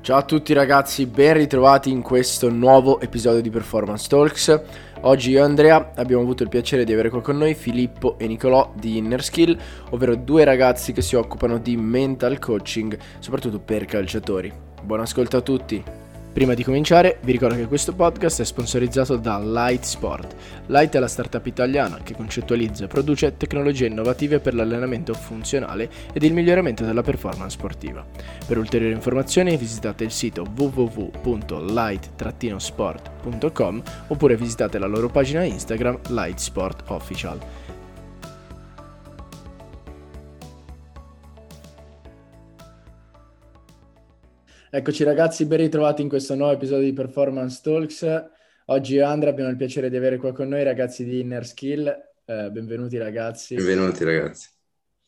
Ciao a tutti ragazzi, ben ritrovati in questo nuovo episodio di Performance Talks. Oggi io e Andrea abbiamo avuto il piacere di avere qua con noi Filippo e Nicolò di Inner Skill, ovvero due ragazzi che si occupano di mental coaching, soprattutto per calciatori. Buon ascolto a tutti! Prima di cominciare, vi ricordo che questo podcast è sponsorizzato da Light Sport. Light è la startup italiana che concettualizza e produce tecnologie innovative per l'allenamento funzionale ed il miglioramento della performance sportiva. Per ulteriori informazioni visitate il sito www.light-sport.com oppure visitate la loro pagina Instagram Light Sport Official. Eccoci ragazzi, ben ritrovati in questo nuovo episodio di Performance Talks. Oggi io e Andrea abbiamo il piacere di avere qua con noi i ragazzi di Inner Skill. Eh, benvenuti ragazzi. Benvenuti ragazzi.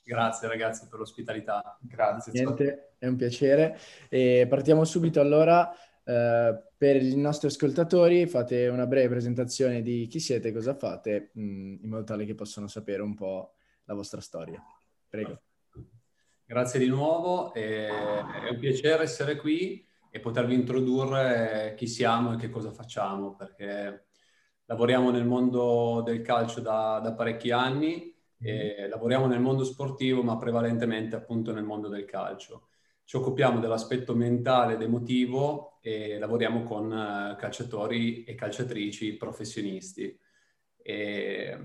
Grazie ragazzi per l'ospitalità. Grazie. Niente, è un piacere. E partiamo subito allora. Eh, per i nostri ascoltatori fate una breve presentazione di chi siete e cosa fate, mh, mm, in modo tale che possano sapere un po' la vostra storia. Prego. Grazie di nuovo, è un piacere essere qui e potervi introdurre chi siamo e che cosa facciamo, perché lavoriamo nel mondo del calcio da, da parecchi anni, e lavoriamo nel mondo sportivo, ma prevalentemente appunto nel mondo del calcio. Ci occupiamo dell'aspetto mentale ed emotivo e lavoriamo con eh, calciatori e calciatrici professionisti. E,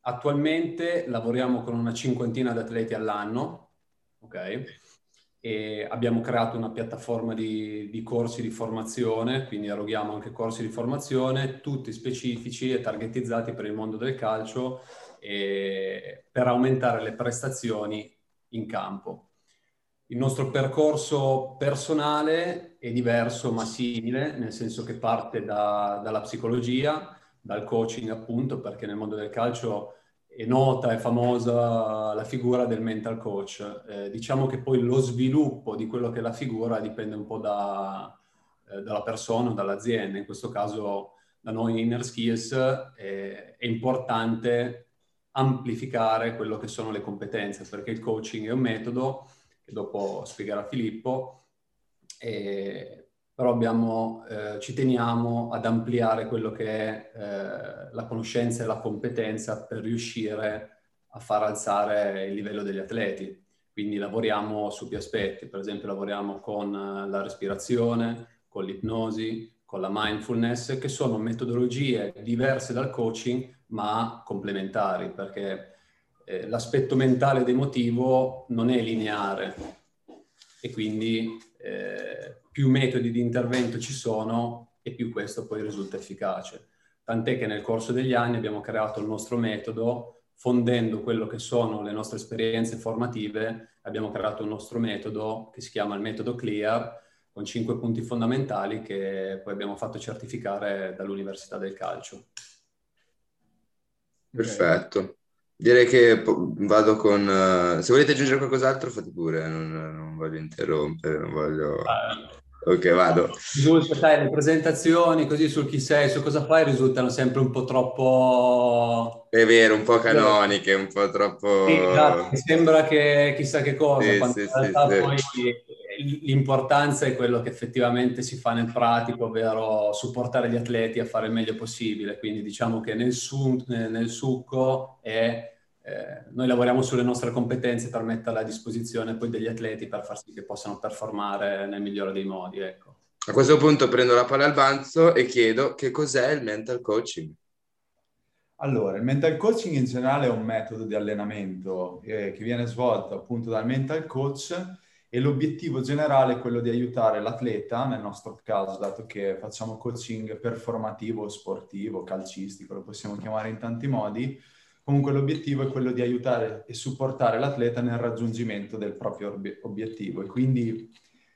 attualmente lavoriamo con una cinquantina di atleti all'anno, ok? E abbiamo creato una piattaforma di, di, corsi di formazione, quindi eroghiamo anche corsi di formazione, tutti specifici e targetizzati per il mondo del calcio per aumentare le prestazioni in campo. Il nostro percorso personale è diverso ma simile, nel senso che parte da, dalla psicologia, dal coaching appunto, perché nel mondo del calcio è nota e famosa la figura del mental coach. Eh, diciamo che poi lo sviluppo di quello che è la figura dipende un po' da, eh, dalla persona dall'azienda. In questo caso da noi Inner Skills eh, è importante amplificare quello che sono le competenze, perché il coaching è un metodo, che dopo spiegherà Filippo, e però abbiamo, eh, ci teniamo ad ampliare quello che è eh, la conoscenza e la competenza per riuscire a far alzare il livello degli atleti. Quindi lavoriamo su più aspetti, per esempio lavoriamo con la respirazione, con l'ipnosi, con la mindfulness, che sono metodologie diverse dal coaching ma complementari, perché eh, l'aspetto mentale ed emotivo non è lineare e quindi eh, più metodi di intervento ci sono e più questo poi risulta efficace. Tant'è che nel corso degli anni abbiamo creato il nostro metodo, fondendo quello che sono le nostre esperienze formative, abbiamo creato un nostro metodo che si chiama il metodo CLEAR, con cinque punti fondamentali che poi abbiamo fatto certificare dall'Università del Calcio. Perfetto. Direi che vado con... Uh, se volete aggiungere qualcos'altro fate pure, non, non voglio interrompere, non voglio... Uh, Ok, vado. Risulta, sai, le presentazioni così sul chi sei, su cosa fai, risultano sempre un po' troppo... È vero, un po' canoniche, un po' troppo... Sì, esatto, sembra che chissà che cosa, sì, sì, in realtà sì, poi l'importanza è quello che effettivamente si fa nel pratico, ovvero supportare gli atleti a fare il meglio possibile. Quindi diciamo che nel, su- nel succo è eh, noi lavoriamo sulle nostre competenze per metterle a disposizione poi degli atleti per far sì che possano performare nel migliore dei modi. Ecco. A questo punto prendo la palla al balzo e chiedo che cos'è il mental coaching. Allora, il mental coaching in generale è un metodo di allenamento eh, che viene svolto appunto dal mental coach e l'obiettivo generale è quello di aiutare l'atleta, nel nostro caso, dato che facciamo coaching performativo, sportivo, calcistico, lo possiamo chiamare in tanti modi, Comunque l'obiettivo è quello di aiutare e supportare l'atleta nel raggiungimento del proprio ob- obiettivo e quindi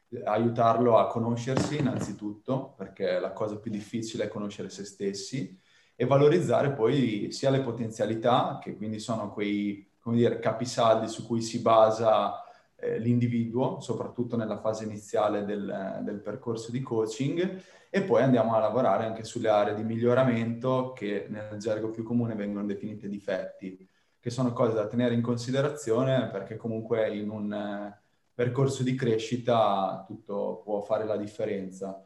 eh, aiutarlo a conoscersi innanzitutto, perché la cosa più difficile è conoscere se stessi, e valorizzare poi sia le potenzialità, che quindi sono quei dire, capisaldi su cui si basa eh, l'individuo, soprattutto nella fase iniziale del, del percorso di coaching, e poi andiamo a lavorare anche sulle aree di miglioramento che nel gergo più comune vengono definite difetti, che sono cose da tenere in considerazione perché comunque in un, percorso di crescita tutto può fare la differenza.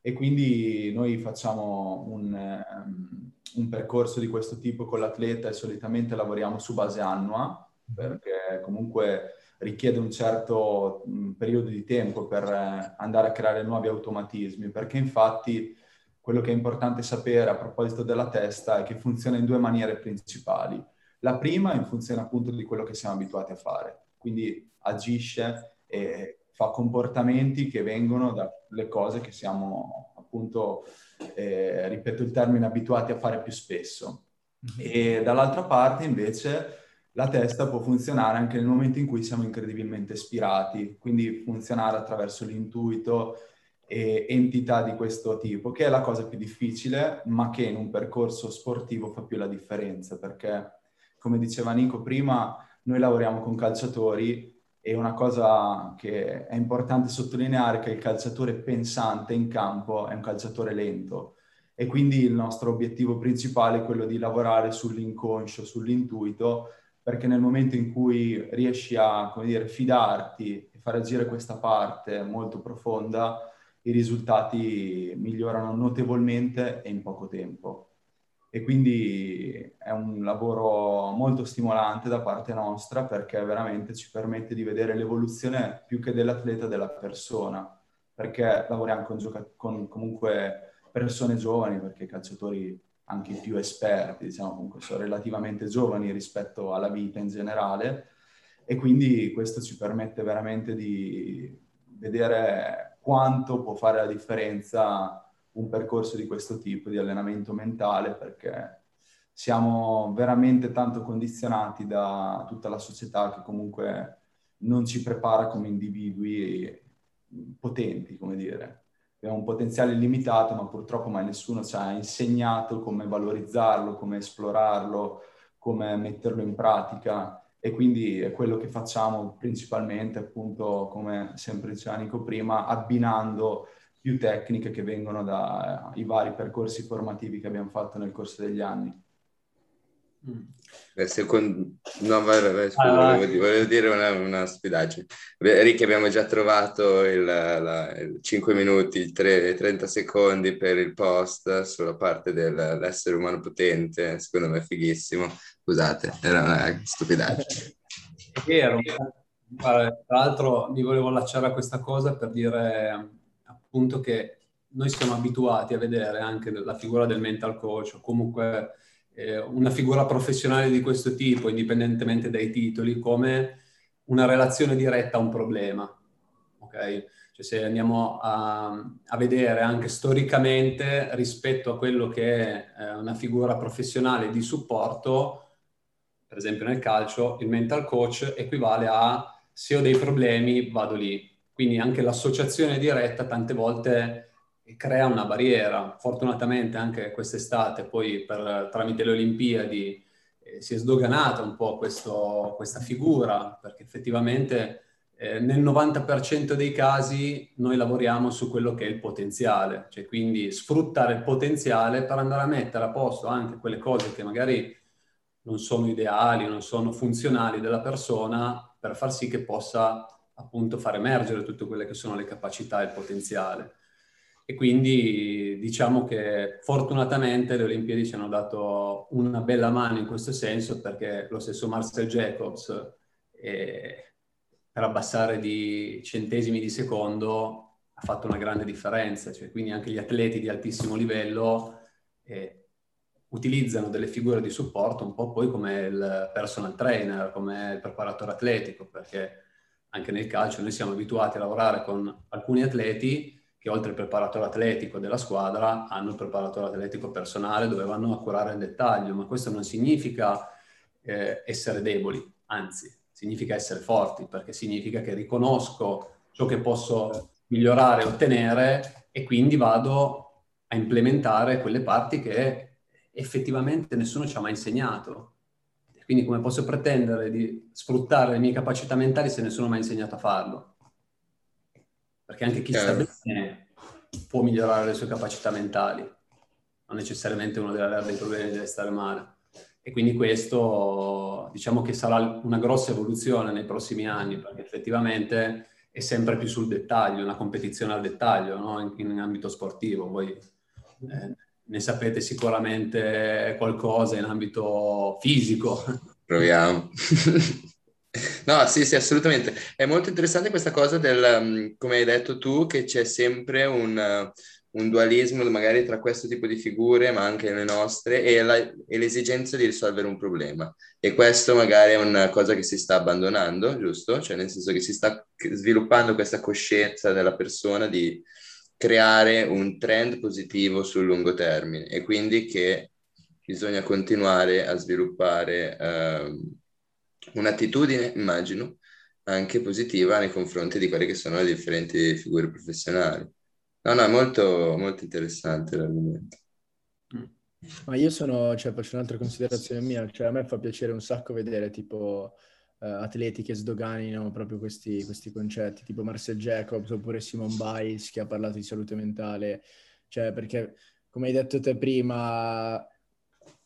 E quindi noi facciamo un, um, un percorso di questo tipo con l'atleta e solitamente lavoriamo su base annua, perché comunque richiede un certo mh, periodo di tempo per eh, andare a creare nuovi automatismi, perché infatti quello che è importante sapere a proposito della testa è che funziona in due maniere principali. La prima è in funzione appunto di quello che siamo abituati a fare, quindi agisce e fa comportamenti che vengono dalle cose che siamo appunto, eh, ripeto il termine, abituati a fare più spesso. Mm-hmm. E dall'altra parte invece la testa può funzionare anche nel momento in cui siamo incredibilmente ispirati, quindi funzionare attraverso l'intuito e entità di questo tipo, che è la cosa più difficile, ma che in un percorso sportivo fa più la differenza, perché come diceva Nico prima, noi lavoriamo con calciatori e una cosa che è importante sottolineare è che il calciatore pensante in campo è un calciatore lento e quindi il nostro obiettivo principale è quello di lavorare sull'inconscio, sull'intuito perché nel momento in cui riesci a, come dire, fidarti e far agire questa parte molto profonda, i risultati migliorano notevolmente e in poco tempo. E quindi è un lavoro molto stimolante da parte nostra perché veramente ci permette di vedere l'evoluzione più che dell'atleta della persona, perché lavoriamo con, gioca- con comunque persone giovani, perché i calciatori anche più esperti, diciamo comunque sono relativamente giovani rispetto alla vita in generale e quindi questo ci permette veramente di vedere quanto può fare la differenza un percorso di questo tipo di allenamento mentale perché siamo veramente tanto condizionati da tutta la società che comunque non ci prepara come individui potenti, come dire abbiamo un potenziale illimitato, ma purtroppo mai nessuno ci ha insegnato come valorizzarlo, come esplorarlo, come metterlo in pratica e quindi è quello che facciamo principalmente, appunto, come sempre diceva Nico prima, abbinando più tecniche che vengono dai vari percorsi formativi che abbiamo fatto nel corso degli anni. Mm. Beh, secondo... No, vai, vai, vai, scusa, ah, volevo, volevo, dire una, una stupidaggine. Ricky, abbiamo già trovato il, la, il 5 minuti, il 3, 30 secondi per il post sulla parte dell'essere umano potente, secondo me è fighissimo. Scusate, era una stupidaggine. È vero. Tra l'altro mi volevo allacciare a questa cosa per dire appunto che noi siamo abituati a vedere anche la figura del mental coach o comunque eh, una figura professionale di questo tipo, indipendentemente dai titoli, come una relazione diretta a un problema. Okay? Cioè se andiamo a, a, vedere anche storicamente rispetto a quello che è eh, una figura professionale di supporto, per esempio nel calcio, il mental coach equivale a se ho dei problemi vado lì. Quindi anche l'associazione diretta tante volte crea una barriera. Fortunatamente anche quest'estate, poi per, tramite le Olimpiadi, eh, si è sdoganata un po' questo, questa figura, perché effettivamente eh, nel 90% dei casi noi lavoriamo su quello che è il potenziale, cioè quindi sfruttare il potenziale per andare a mettere a posto anche quelle cose che magari non sono ideali, non sono funzionali della persona, per far sì che possa appunto far emergere tutte quelle che sono le capacità e il potenziale. E quindi diciamo che fortunatamente le Olimpiadi ci hanno dato una bella mano in questo senso perché lo stesso Marcel Jacobs eh, per abbassare di centesimi di secondo ha fatto una grande differenza, cioè, quindi anche gli atleti di altissimo livello eh, utilizzano delle figure di supporto un po' poi come il personal trainer, come il preparatore atletico, perché anche nel calcio noi siamo abituati a lavorare con alcuni atleti che oltre al preparatore atletico della squadra hanno il preparatore atletico personale dove vanno a curare il dettaglio, ma questo non significa eh, essere deboli, anzi significa essere forti, perché significa che riconosco ciò che posso migliorare ottenere e quindi vado a implementare quelle parti che effettivamente nessuno ci ha mai insegnato. Quindi come posso pretendere di sfruttare le mie capacità mentali se nessuno mi ha insegnato a farlo? Perché anche chi sta bene può migliorare le sue capacità mentali, non necessariamente uno deve avere dei problemi, deve stare male. E quindi questo diciamo che sarà una grossa evoluzione nei prossimi anni, perché effettivamente è sempre più sul dettaglio, una competizione al dettaglio no? in, in, ambito sportivo. Voi eh, ne sapete sicuramente qualcosa in ambito fisico. Proviamo. No, sì, sì, assolutamente. È molto interessante questa cosa del, mm, come hai detto tu, che c'è sempre un, un dualismo magari tra questo tipo di figure, ma anche le nostre, e, la, e, l'esigenza di risolvere un problema. E questo magari è una cosa che si sta abbandonando, giusto? Cioè nel senso che si sta sviluppando questa coscienza della persona di creare un trend positivo sul lungo termine e quindi che bisogna continuare a sviluppare eh, un'attitudine, immagino, anche positiva nei confronti di quelle che sono le differenti figure professionali. No, no, è molto, molto interessante l'argomento. Ma io sono, cioè, faccio un'altra considerazione mia, cioè a me fa piacere un sacco vedere tipo uh, atleti che sdoganino proprio questi, questi, concetti, tipo Marcel Jacobs oppure Simone Biles che ha parlato di salute mentale, cioè perché come hai detto te prima,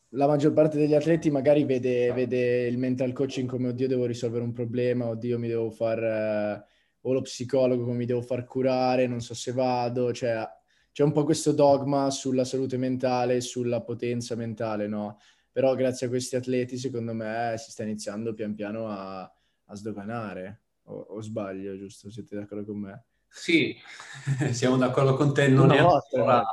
la maggior parte degli atleti magari vede, vede il mental coaching come oddio devo risolvere un problema, oddio mi devo far... Uh, o lo psicologo come mi devo far curare, non so se vado, cioè c'è un po' questo dogma sulla salute mentale, sulla potenza mentale, no? Però grazie a questi atleti, secondo me, si sta iniziando pian piano a, a sdoganare. O, o, sbaglio, giusto? Siete d'accordo con me? Sì, siamo d'accordo con te. Non, è ancora,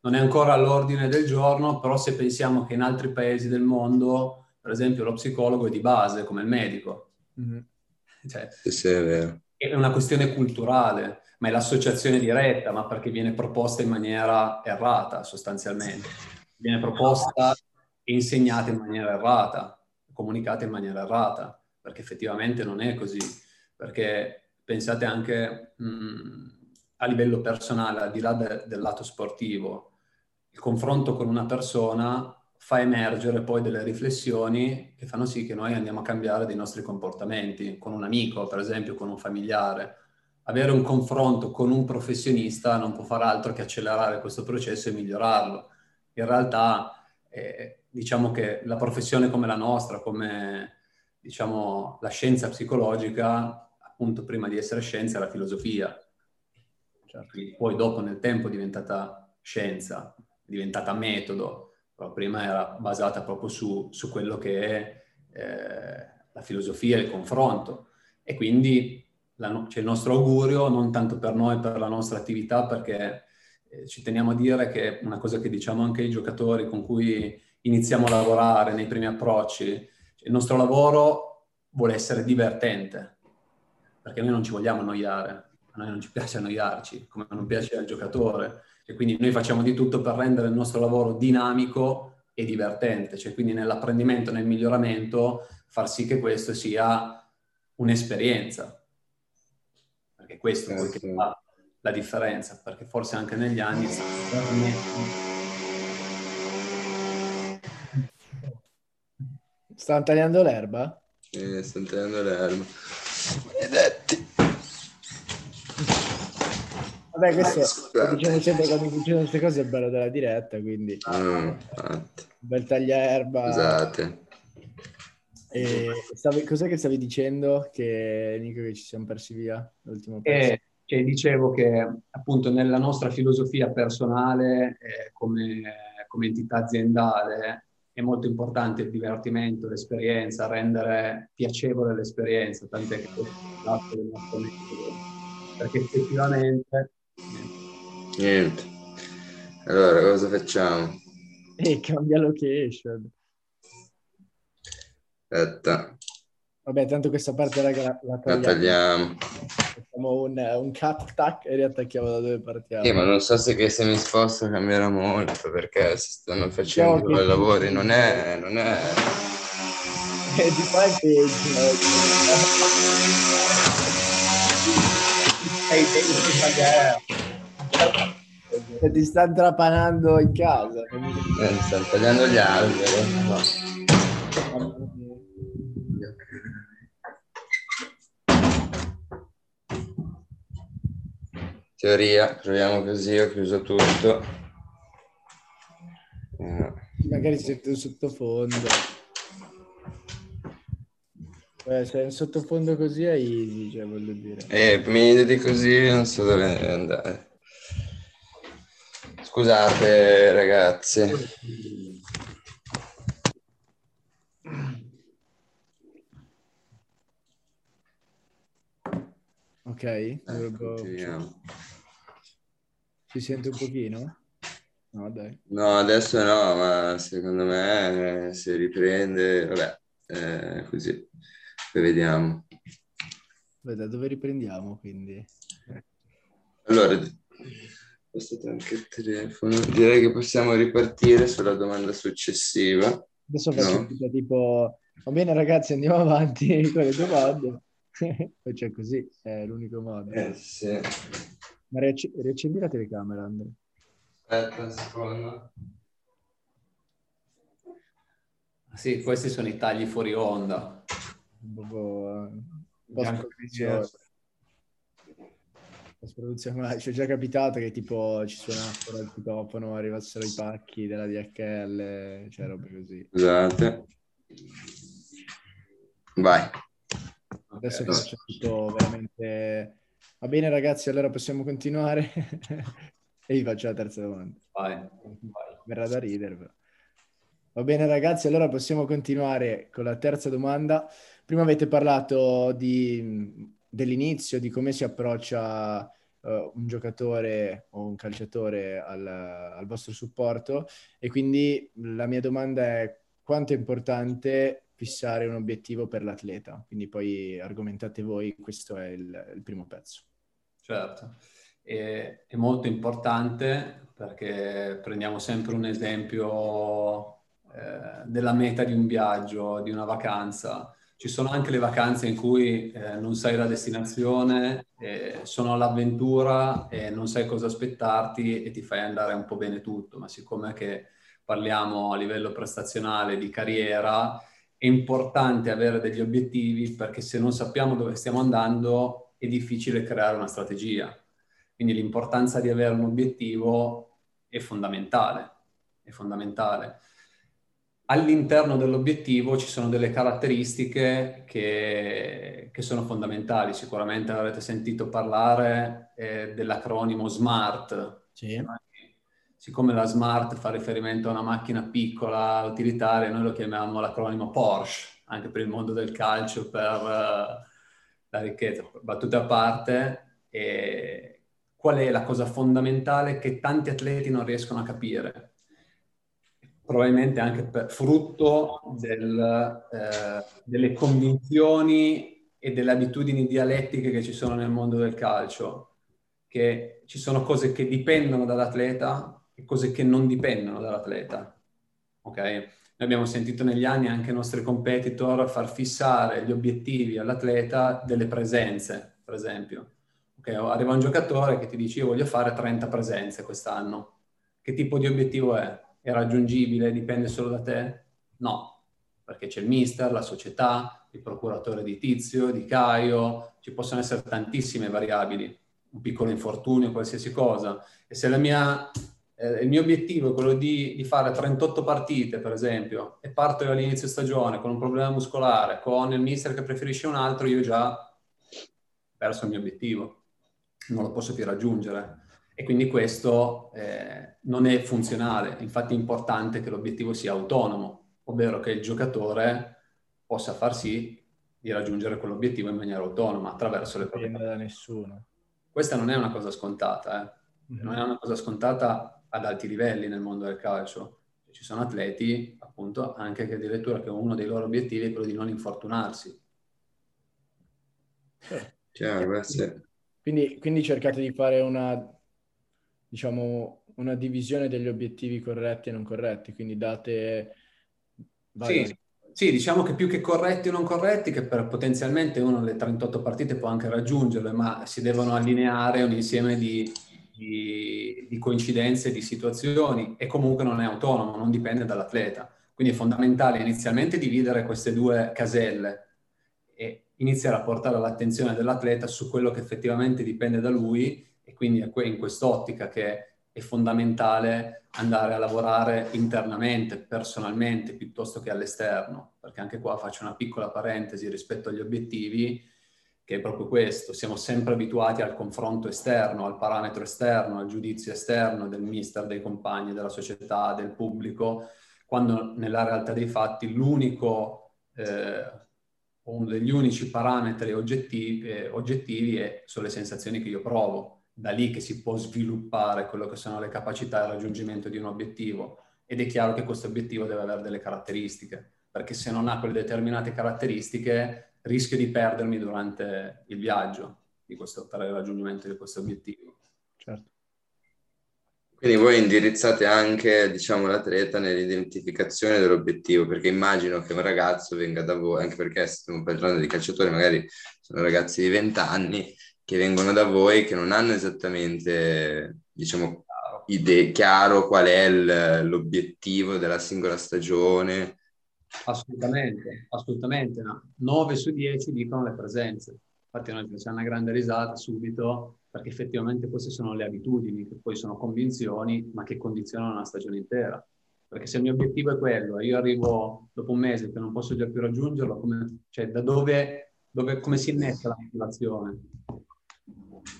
non è ancora all'ordine del giorno, però se pensiamo che in altri paesi del mondo, per esempio, lo psicologo è di base, come il medico. Mm-hmm. Cioè, sì, è vero è una questione culturale, ma è l'associazione diretta, ma perché viene proposta in maniera errata sostanzialmente. Viene proposta e insegnata in maniera errata, comunicata in maniera errata, perché effettivamente non è così. Perché pensate anche mh, mm, a livello personale, al di là de- del lato sportivo, il confronto con una persona fa emergere poi delle riflessioni che fanno sì che noi andiamo a cambiare dei nostri comportamenti, con un amico, per esempio, con un familiare. Avere un confronto con un professionista non può fare altro che accelerare questo processo e migliorarlo. In realtà, eh, diciamo che la professione come la nostra, come diciamo, la scienza psicologica, appunto prima di essere scienza è la filosofia. Cioè, poi dopo nel tempo è diventata scienza, è diventata metodo, però prima era basata proprio su, su quello che è eh, la filosofia, il confronto. E quindi la, c'è il nostro augurio, non tanto per noi, per la nostra attività, perché eh, ci teniamo a dire che una cosa che diciamo anche ai giocatori con cui iniziamo a lavorare nei primi approcci, il nostro lavoro vuole essere divertente, perché noi non ci vogliamo annoiare, a noi non ci piace annoiarci, come non piace al giocatore e quindi noi facciamo di tutto per rendere il nostro lavoro dinamico e divertente, cioè quindi nell'apprendimento, nel miglioramento, far sì che questo sia un'esperienza. Perché questo è eh, sì. fa la differenza, perché forse anche negli anni... Stanno tagliando l'erba? Sì, stanno tagliando l'erba. Maledetti. Vabbè, questo lo diciamo sempre quando succedono queste cose è bello della diretta, quindi mm, bel tagliaerba. Scusate. E stavi, cos'è che stavi dicendo? Che Nico che ci siamo persi via l'ultimo? Eh, cioè, dicevo che appunto nella nostra filosofia personale eh, come, come entità aziendale è molto importante il divertimento, l'esperienza, rendere piacevole l'esperienza, tant'è che questo è del nostro metodo perché effettivamente Niente. Allora, cosa facciamo? E cambia location. Aspetta. Vabbè, tanto questa parte la, la, tagliamo. La tagliamo. Facciamo un, un cut, tac, e riattacchiamo da dove partiamo. Sì, ma non so se che se mi sposto cambierà molto, perché si stanno facendo due lavori, non è... Non è... E di fatti... Ehi, devi tagliare. Se ti stanno trapanando in casa. Eh, stanno tagliando gli alberi. No. Teoria, proviamo così, ho chiuso tutto. Magari sento un sottofondo. Beh, se in sottofondo così è easy, cioè voglio dire. Eh, meglio di così non so dove andare. Scusate ragazzi. Ok, dovrebbe... Si sente un pochino? No, dai. No, adesso no, ma secondo me si riprende, vabbè, eh, così. Poi vediamo. Beh, da dove riprendiamo quindi? Allora, passato anche il telefono. Direi che possiamo ripartire sulla domanda successiva. Adesso faccio no? tipo, va bene ragazzi, andiamo avanti con le domande. Poi c'è così, è l'unico modo. Eh, sì. Ma riacc- riaccendi la telecamera, Andrea. Aspetta un secondo. Sì, questi sono i tagli fuori onda. Proprio, eh, post-produzione, ci è già capitato che tipo ci suonassero il citofono, arrivassero i pacchi della DHL, cioè robe così. Scusate. Vai. Adesso okay. faccio tutto veramente... Va bene ragazzi, allora possiamo continuare? e vi faccio la terza domanda. Vai. Vai. Verrà da ridere però. Va bene ragazzi, allora possiamo continuare con la terza domanda. Prima avete parlato di, dell'inizio, di come si approccia uh, un giocatore o un calciatore al, al, vostro supporto e quindi la mia domanda è quanto è importante fissare un obiettivo per l'atleta? Quindi poi argomentate voi, questo è il, il primo pezzo. Certo, è, è molto importante perché prendiamo sempre un esempio eh, della meta di un viaggio, di una vacanza. Ci sono anche le vacanze in cui eh, non sai la destinazione, eh, sono all'avventura e non sai cosa aspettarti e ti fai andare un po' bene tutto, ma siccome che parliamo a livello prestazionale di carriera, è importante avere degli obiettivi perché se non sappiamo dove stiamo andando è difficile creare una strategia. Quindi l'importanza di avere un obiettivo è fondamentale, è fondamentale all'interno dell'obiettivo ci sono delle caratteristiche che, che sono fondamentali. Sicuramente avrete sentito parlare eh, dell'acronimo SMART. Sì. Siccome la SMART fa riferimento a una macchina piccola, utilitaria, noi lo chiamiamo l'acronimo Porsche, anche per il mondo del calcio, per uh, la ricchezza. Battute a parte, e qual è la cosa fondamentale che tanti atleti non riescono a capire? Probabilmente anche per, frutto del, eh, delle convinzioni e delle abitudini dialettiche che ci sono nel mondo del calcio, che ci sono cose che dipendono dall'atleta e cose che non dipendono dall'atleta. Ok? Noi abbiamo sentito negli anni anche i nostri competitor far fissare gli obiettivi all'atleta delle presenze, per esempio. Okay? Arriva un giocatore che ti dice io voglio fare 30 presenze quest'anno. Che tipo di obiettivo è? È raggiungibile, dipende solo da te? No, perché c'è il mister, la società, il procuratore di Tizio, di Caio, ci possono essere tantissime variabili, un piccolo infortunio, qualsiasi cosa. E se mia, eh, il mio obiettivo è quello di, di, fare 38 partite, per esempio, e parto all'inizio stagione con un problema muscolare, con il mister che preferisce un altro, io già perso il mio obiettivo, non lo posso più raggiungere e quindi questo eh, non è funzionale. Infatti è importante che l'obiettivo sia autonomo, ovvero che il giocatore possa far sì di raggiungere quell'obiettivo in maniera autonoma attraverso le proprie... Non da nessuno. Questa non è una cosa scontata, eh? mm-hmm. non è una cosa scontata ad alti livelli nel mondo del calcio. Ci sono atleti, appunto, anche che addirittura che uno dei loro obiettivi è quello di non infortunarsi. Chiaro, quindi, quindi cercate di fare una diciamo, una divisione degli obiettivi corretti e non corretti, quindi date... Sì, sì, diciamo che più che corretti o non corretti, che per potenzialmente uno le 38 partite può anche raggiungerle, ma si devono allineare un insieme di, di, di coincidenze, di situazioni e comunque non è autonomo, non dipende dall'atleta. Quindi è fondamentale inizialmente dividere queste due caselle e iniziare a portare l'attenzione dell'atleta su quello che effettivamente dipende da lui quindi è in quest'ottica che è fondamentale andare a lavorare internamente, personalmente, piuttosto che all'esterno, perché anche qua faccio una piccola parentesi rispetto agli obiettivi, che è proprio questo, siamo sempre abituati al confronto esterno, al parametro esterno, al giudizio esterno del mister, dei compagni, della società, del pubblico, quando nella realtà dei fatti l'unico, eh, uno degli unici parametri oggettivi, eh, oggettivi è, sono le sensazioni che io provo da lì che si può sviluppare quello che sono le capacità e il raggiungimento di un obiettivo. Ed è chiaro che questo obiettivo deve avere delle caratteristiche, perché se non ha quelle determinate caratteristiche rischio di perdermi durante il viaggio di questo, per il raggiungimento di questo obiettivo. Certo. Quindi voi indirizzate anche, diciamo, l'atleta nell'identificazione dell'obiettivo, perché immagino che un ragazzo venga da voi, anche perché stiamo parlando di calciatori, magari sono ragazzi di 20 anni, che vengono da voi che non hanno esattamente, diciamo, idee chiaro qual è il, l'obiettivo della singola stagione. Assolutamente, assolutamente. No. 9 su 10 dicono le presenze. Infatti noi facciamo una grande risata subito perché effettivamente queste sono le abitudini, che poi sono convinzioni, ma che condizionano una stagione intera. Perché se il mio obiettivo è quello e io arrivo dopo un mese che non posso già più raggiungerlo, come, cioè da dove, dove, come si innesca la motivazione?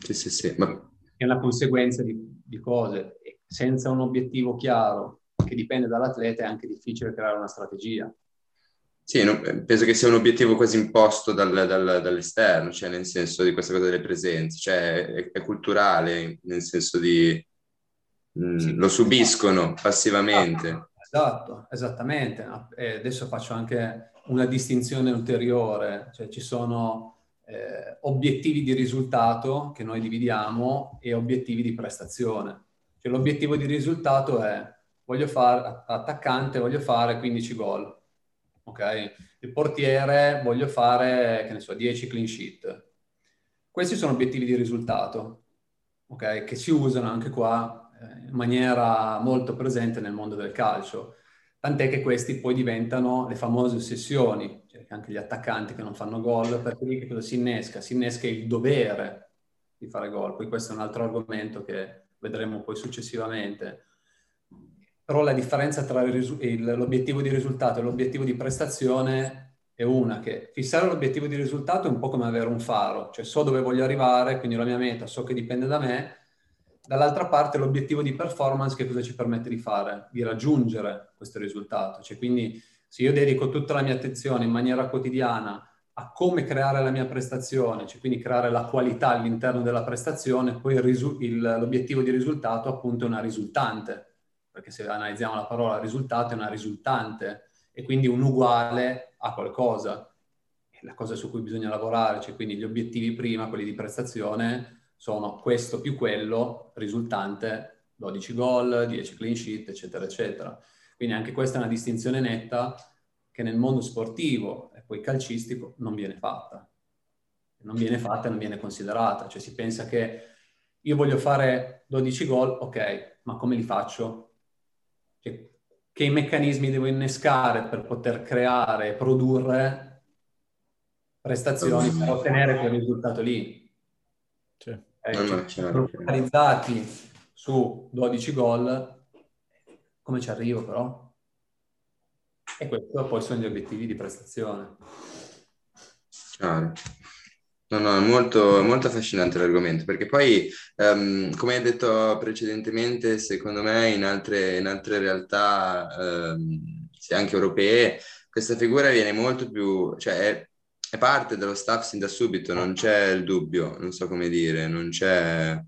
Sì, sì, sì. Ma... È una conseguenza di, di cose. Senza un obiettivo chiaro che dipende dall'atleta è anche difficile creare una strategia. Sì, no, penso che sia un obiettivo quasi imposto dal, dal, dall'esterno, cioè nel senso di questa cosa delle presenze, cioè è, è culturale, nel senso di mh, sì, lo subiscono passivamente. Esatto, esatto esattamente. E adesso faccio anche una distinzione ulteriore, cioè ci sono eh, obiettivi di risultato che noi dividiamo e obiettivi di prestazione. Cioè, l'obiettivo di risultato è voglio fare attaccante, voglio fare 15 gol. Ok? Il portiere voglio fare, che ne so, 10 clean sheet. Questi sono obiettivi di risultato, ok? Che si usano anche qua eh, in maniera molto presente nel mondo del calcio. Tant'è che questi poi diventano le famose ossessioni, anche gli attaccanti che non fanno gol, perché lì che cosa si innesca? Si innesca il dovere di fare gol. Poi questo è un altro argomento che vedremo poi successivamente. Però la differenza tra il, l'obiettivo di risultato e l'obiettivo di prestazione è una, che fissare l'obiettivo di risultato è un po' come avere un faro, cioè so dove voglio arrivare, quindi la mia meta so che dipende da me, dall'altra parte l'obiettivo di performance che cosa ci permette di fare? Di raggiungere questo risultato, cioè quindi se io dedico tutta la mia attenzione in maniera quotidiana a come creare la mia prestazione, cioè quindi creare la qualità all'interno della prestazione, poi risu- il, l'obiettivo di risultato appunto è una risultante, perché se analizziamo la parola risultato è una risultante e quindi un uguale a qualcosa. È la cosa su cui bisogna lavorare, cioè quindi gli obiettivi prima, quelli di prestazione, sono questo più quello, risultante 12 gol, 10 clean sheet, eccetera, eccetera. Quindi anche questa è una distinzione netta che nel mondo sportivo e poi calcistico non viene fatta. Non viene fatta e non viene considerata. Cioè si pensa che io voglio fare 12 gol, ok, ma come li faccio? Cioè, che meccanismi devo innescare per poter creare e produrre prestazioni per ottenere quel risultato lì? Cioè, eh, cioè, focalizzati su 12 gol come ci arrivo però? E questi poi sono gli obiettivi di prestazione. Chiaro. No, no, è molto, molto affascinante l'argomento, perché poi, um, come hai detto precedentemente, secondo me in altre, in altre realtà, um, anche europee, questa figura viene molto più, cioè è, è, parte dello staff sin da subito, non c'è il dubbio, non so come dire, non c'è...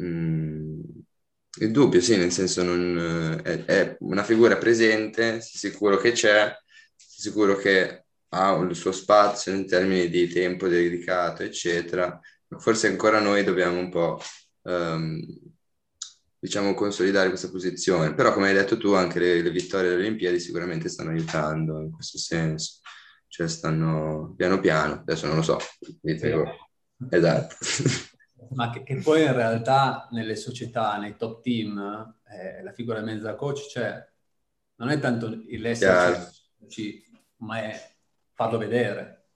Mm, il dubbio, sì, nel senso non, è, è, una figura presente, sei sicuro che c'è, sei sicuro che ha il suo spazio in termini di tempo dedicato, eccetera. Forse ancora noi dobbiamo un po', um, diciamo, consolidare questa posizione. Però, come hai detto tu, anche le, le vittorie delle Olimpiadi sicuramente stanno aiutando in questo senso. Cioè, stanno piano piano, adesso non lo so. Dite, esatto. ma che, che, poi in realtà nelle società, nei top team, eh, la figura di mezza coach c'è. Non è tanto l'esserci, ma è farlo vedere.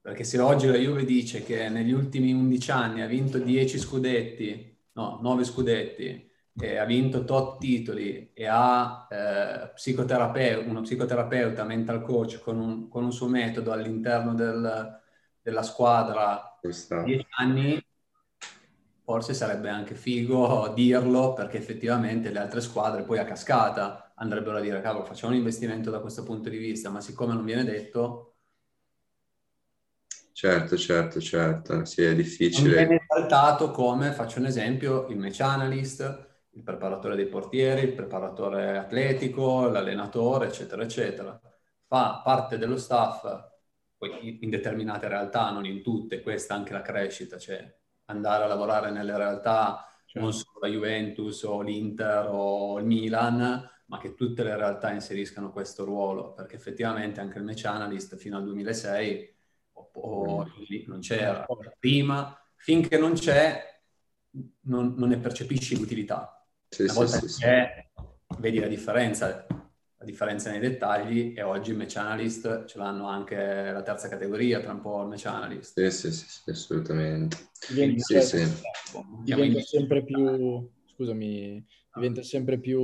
Perché se oggi la Juve dice che negli ultimi 11 anni ha vinto 10 scudetti no, nove scudetti, e ha vinto tot titoli e ha eh, psicoterapeuta, uno psicoterapeuta, mental coach con un, con un suo metodo all'interno del, della squadra dieci anni, forse sarebbe anche figo dirlo perché effettivamente le altre squadre poi a cascata andrebbero a dire cavolo facciamo un investimento da questo punto di vista, ma siccome non viene detto... Certo, certo, certo, sì, è difficile. Non viene saltato come, faccio un esempio, il match analyst, il preparatore dei portieri, il preparatore atletico, l'allenatore, eccetera, eccetera. Fa parte dello staff, poi in determinate realtà, non in tutte, questa anche la crescita, cioè andare a lavorare nelle realtà certo. non solo la Juventus o l'Inter o il Milan, ma che tutte le realtà inseriscano questo ruolo, perché effettivamente anche il match analyst fino al 2006 o, o mm. non c'era. Prima, finché non c'è, non, non ne percepisci l'utilità. Sì, Una volta sì, che sì. vedi la differenza, differenza nei dettagli e oggi il match analyst ce l'hanno anche la terza categoria, tra un po' il match analyst. Sì, sì, sì, sì assolutamente. Diventa, sì, sì. diventa sempre più, scusami, diventa sempre più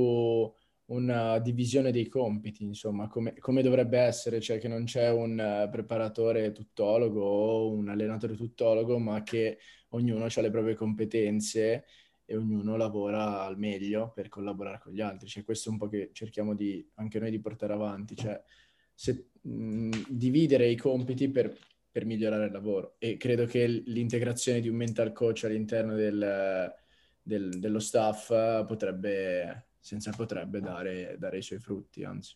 una divisione dei compiti, insomma, come, come, dovrebbe essere, cioè che non c'è un preparatore tuttologo o un allenatore tuttologo, ma che ognuno ha le proprie competenze e ognuno lavora al meglio per collaborare con gli altri. Cioè, questo è un po' che cerchiamo di, anche noi di portare avanti, cioè se, mh, dividere i compiti per, per, migliorare il lavoro. E credo che l'integrazione di un mental coach all'interno del, del, dello staff potrebbe, senza potrebbe, dare, dare i suoi frutti, anzi.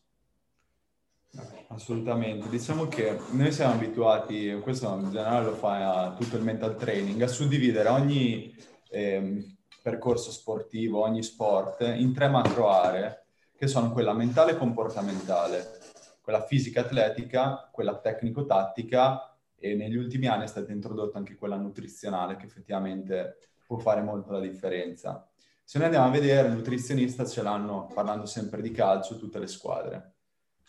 Assolutamente, diciamo che noi siamo abituati, questo in generale lo fa tutto il mental training, a suddividere ogni eh, percorso sportivo, ogni sport, in tre macro aree, che sono quella mentale e comportamentale, quella fisica atletica, quella tecnico-tattica e negli ultimi anni è stata introdotta anche quella nutrizionale che effettivamente può fare molto la differenza. Se noi andiamo a vedere, il nutrizionista ce l'hanno, parlando sempre di calcio, tutte le squadre.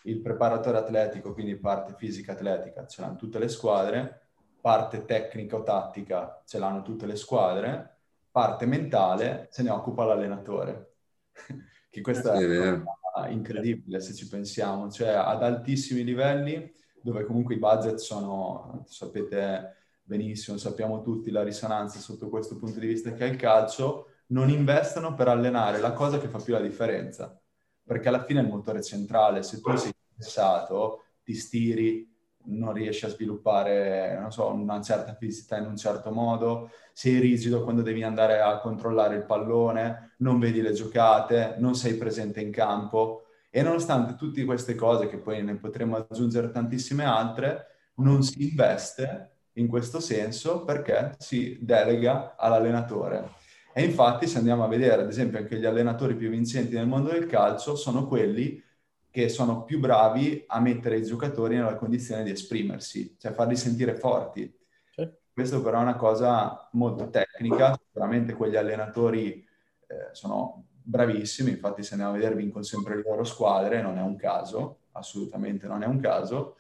Il preparatore atletico, quindi parte fisica atletica, ce l'hanno tutte le squadre, parte tecnica o tattica ce l'hanno tutte le squadre, parte mentale se ne occupa l'allenatore. che questa è, è incredibile se ci pensiamo, cioè ad altissimi livelli dove comunque i budget sono, sapete benissimo, sappiamo tutti la risonanza sotto questo punto di vista che ha il calcio, non investono per allenare la cosa che fa più la differenza, perché alla fine è il motore centrale, se tu sei pensato, ti stiri, non riesci a sviluppare, so, una certa fisicità in un certo modo, sei rigido quando devi andare a controllare il pallone, non vedi le giocate, non sei presente in campo e nonostante tutte queste cose, che poi ne potremmo aggiungere tantissime altre, non si investe in questo senso perché si delega all'allenatore. E infatti se andiamo a vedere, ad esempio, anche gli allenatori più vincenti nel mondo del calcio sono quelli che sono più bravi a mettere i giocatori nella condizione di esprimersi, cioè farli sentire forti. Sì. Questo però è una cosa molto tecnica, sicuramente quegli allenatori eh, sono bravissimi, infatti se andiamo a vedere vincono sempre le loro squadre, non è un caso, assolutamente non è un caso,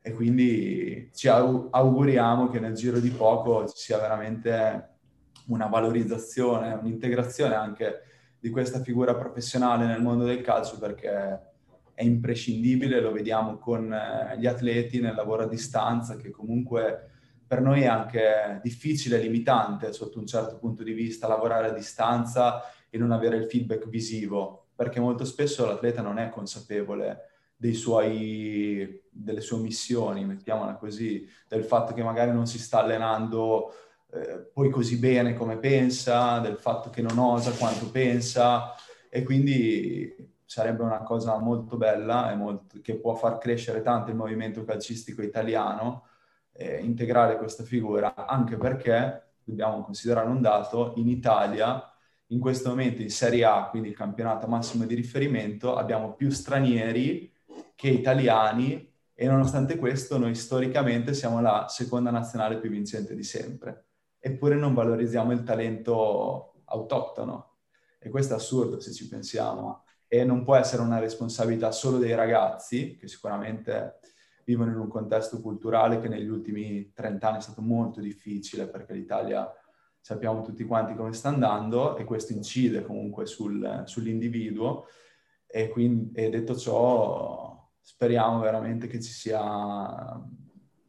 e quindi ci auguriamo che nel giro di poco ci sia veramente una valorizzazione, un'integrazione anche di questa figura professionale nel mondo del calcio perché è imprescindibile, lo vediamo con eh, gli atleti nel lavoro a distanza, che comunque per noi è anche difficile, limitante sotto un certo punto di vista lavorare a distanza e non avere il feedback visivo, perché molto spesso l'atleta non è consapevole suoi, delle sue missioni, mettiamola così, del fatto che magari non si sta allenando eh, poi così bene come pensa, del fatto che non osa quanto pensa e quindi sarebbe una cosa molto bella e molto, che può far crescere tanto il movimento calcistico italiano, eh, integrare questa figura, anche perché, dobbiamo considerare un dato, in Italia in questo momento in Serie A, quindi il campionato massimo di riferimento, abbiamo più stranieri che italiani e nonostante questo noi storicamente siamo la seconda nazionale più vincente di sempre. Eppure non valorizziamo il talento autoctono. E questo è assurdo se ci pensiamo e non può essere una responsabilità solo dei ragazzi, che sicuramente vivono in un contesto culturale che negli ultimi 30 anni è stato molto difficile perché l'Italia sappiamo tutti quanti come sta andando e questo incide comunque sul, sull'individuo. E, quindi, e detto ciò speriamo veramente che ci sia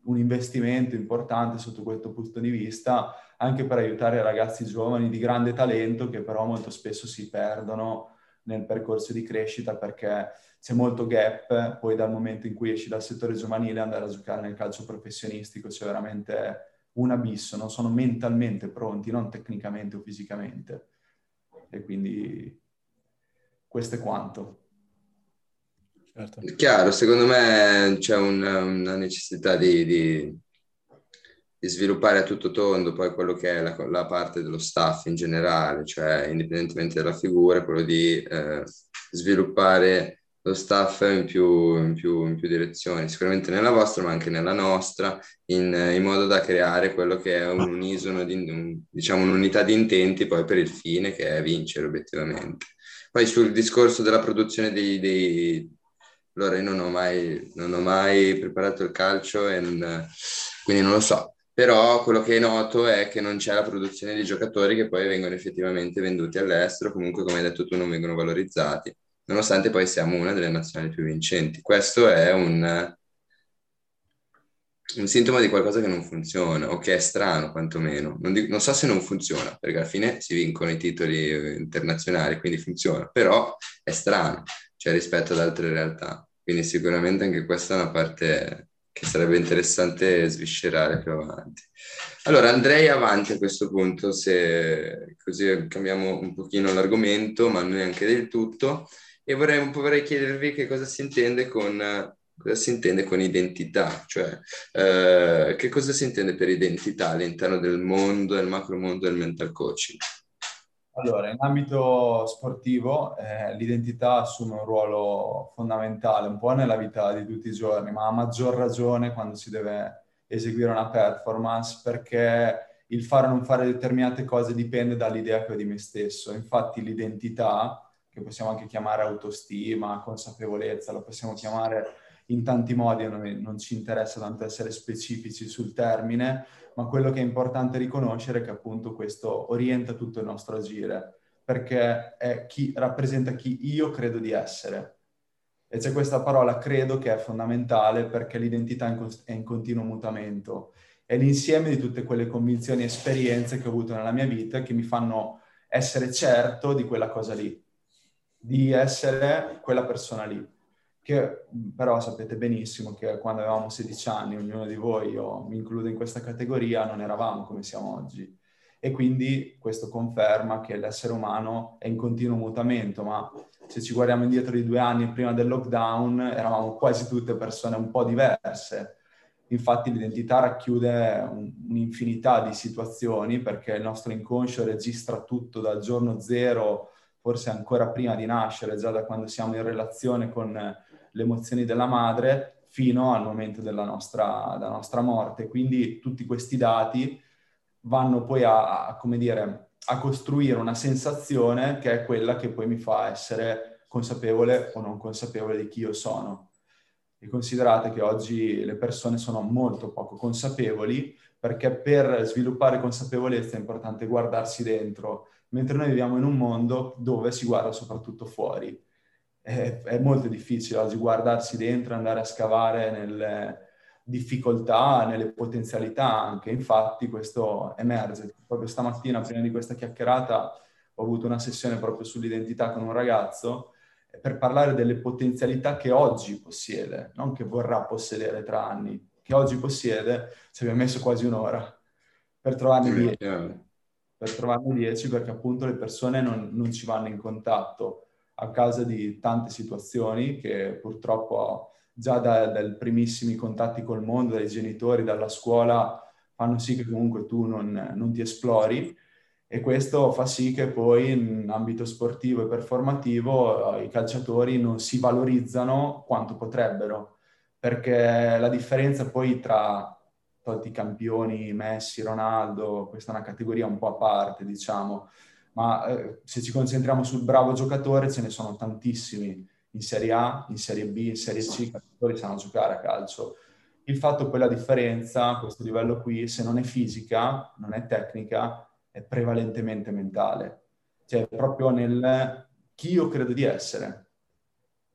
un investimento importante sotto questo punto di vista anche per aiutare ragazzi giovani di grande talento che però molto spesso si perdono nel percorso di crescita perché c'è molto gap, poi dal momento in cui esci dal settore giovanile andare a giocare nel calcio professionistico c'è veramente un abisso, non sono mentalmente pronti, non tecnicamente o fisicamente. E quindi questo è quanto. Certo. Chiaro, secondo me c'è un, una necessità di, di, di, sviluppare a tutto tondo poi quello che è la, la, parte dello staff in generale, cioè indipendentemente dalla figura, quello di eh, sviluppare lo staff in più, in, più, in più, direzioni, sicuramente nella vostra ma anche nella nostra, in, in modo da creare quello che è un unisono, di, un, diciamo un'unità di intenti poi per il fine che è vincere obiettivamente. Poi sul discorso della produzione dei... dei allora io non ho, mai, non ho mai preparato il calcio e non, quindi non lo so, però quello che noto è che non c'è la produzione di giocatori che poi vengono effettivamente venduti all'estero, comunque come hai detto tu non vengono valorizzati nonostante poi siamo una delle nazionali più vincenti. Questo è un, un sintomo di qualcosa che non funziona o che è strano quantomeno. Non, dico, non, so se non funziona, perché alla fine si vincono i titoli internazionali, quindi funziona, però è strano, cioè rispetto ad altre realtà. Quindi sicuramente anche questa è una parte che sarebbe interessante sviscerare più avanti. Allora andrei avanti a questo punto, se così cambiamo un pochino l'argomento, ma neanche del tutto e vorrei, vorrei chiedervi che cosa si intende con, cosa si intende con identità, cioè eh, che cosa si intende per identità all'interno del mondo, del macro mondo del mental coaching? Allora, in ambito sportivo eh, l'identità assume un ruolo fondamentale un po' nella vita di tutti i giorni, ma a maggior ragione quando si deve eseguire una performance perché il fare o non fare determinate cose dipende dall'idea che ho di me stesso. Infatti l'identità che possiamo anche chiamare autostima, consapevolezza, lo possiamo chiamare in tanti modi, non, non ci interessa tanto essere specifici sul termine, ma quello che è importante riconoscere è che appunto questo orienta tutto il nostro agire, perché è chi, rappresenta chi io credo di essere. E c'è questa parola credo che è fondamentale perché l'identità è in, è in continuo mutamento. È l'insieme di tutte quelle convinzioni e esperienze che ho avuto nella mia vita che mi fanno essere certo di quella cosa lì di essere quella persona lì. Che però sapete benissimo che quando avevamo 16 anni, ognuno di voi, io mi includo in questa categoria, non eravamo come siamo oggi. E quindi questo conferma che l'essere umano è in continuo mutamento, ma se ci guardiamo indietro di due anni prima del lockdown, eravamo quasi tutte persone un po' diverse. Infatti l'identità racchiude un'infinità di situazioni perché il nostro inconscio registra tutto dal giorno zero forse ancora prima di nascere, già da quando siamo in relazione con le emozioni della madre, fino al momento della nostra, della nostra morte. Quindi tutti questi dati vanno poi a, a, dire, a costruire una sensazione che è quella che poi mi fa essere consapevole o non consapevole di chi io sono. E considerate che oggi le persone sono molto poco consapevoli perché per sviluppare consapevolezza è importante guardarsi dentro mentre noi viviamo in un mondo dove si guarda soprattutto fuori. È, è molto difficile oggi guardarsi dentro, andare a scavare nelle difficoltà, nelle potenzialità anche. Infatti questo emerge. Proprio stamattina, prima di questa chiacchierata, ho avuto una sessione proprio sull'identità con un ragazzo eh, per parlare delle potenzialità che oggi possiede, non che vorrà possedere tra anni, che oggi possiede, ci abbiamo messo quasi un'ora per trovarne dietro per trovarne 10 perché appunto le persone non, non, ci vanno in contatto a causa di tante situazioni che purtroppo già da, dai primissimi contatti col mondo, dai genitori, dalla scuola, fanno sì che comunque tu non, non ti esplori. E questo fa sì che poi in ambito sportivo e performativo eh, i calciatori non si valorizzano quanto potrebbero. Perché la differenza poi tra tolti campioni, Messi, Ronaldo, questa è una categoria un po' a parte, diciamo, ma eh, se ci concentriamo sul bravo giocatore ce ne sono tantissimi. In Serie A, in Serie B, in Serie C, i calciatori sanno giocare a calcio. Il fatto poi la differenza, questo livello qui, se non è fisica, non è tecnica, è prevalentemente mentale, cioè proprio nel chi io credo di essere,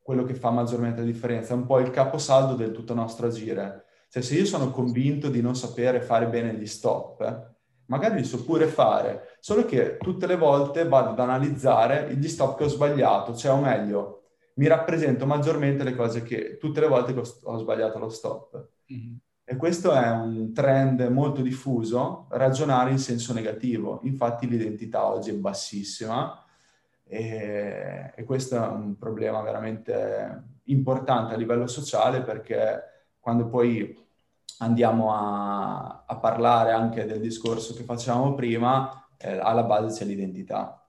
quello che fa maggiormente la differenza, è un po' il caposaldo del tutto nostro agire. Cioè se io sono convinto di non sapere fare bene gli stop, magari li so pure fare, solo che tutte le volte vado ad analizzare gli stop che ho sbagliato, cioè o meglio, mi rappresento maggiormente le cose che tutte le volte che ho, ho sbagliato lo stop. Mm-hmm. E questo è un trend molto diffuso, ragionare in senso negativo. Infatti l'identità oggi è bassissima e, e questo è un problema veramente importante a livello sociale perché quando poi andiamo a, a parlare anche del discorso che facevamo prima, eh, alla base c'è l'identità,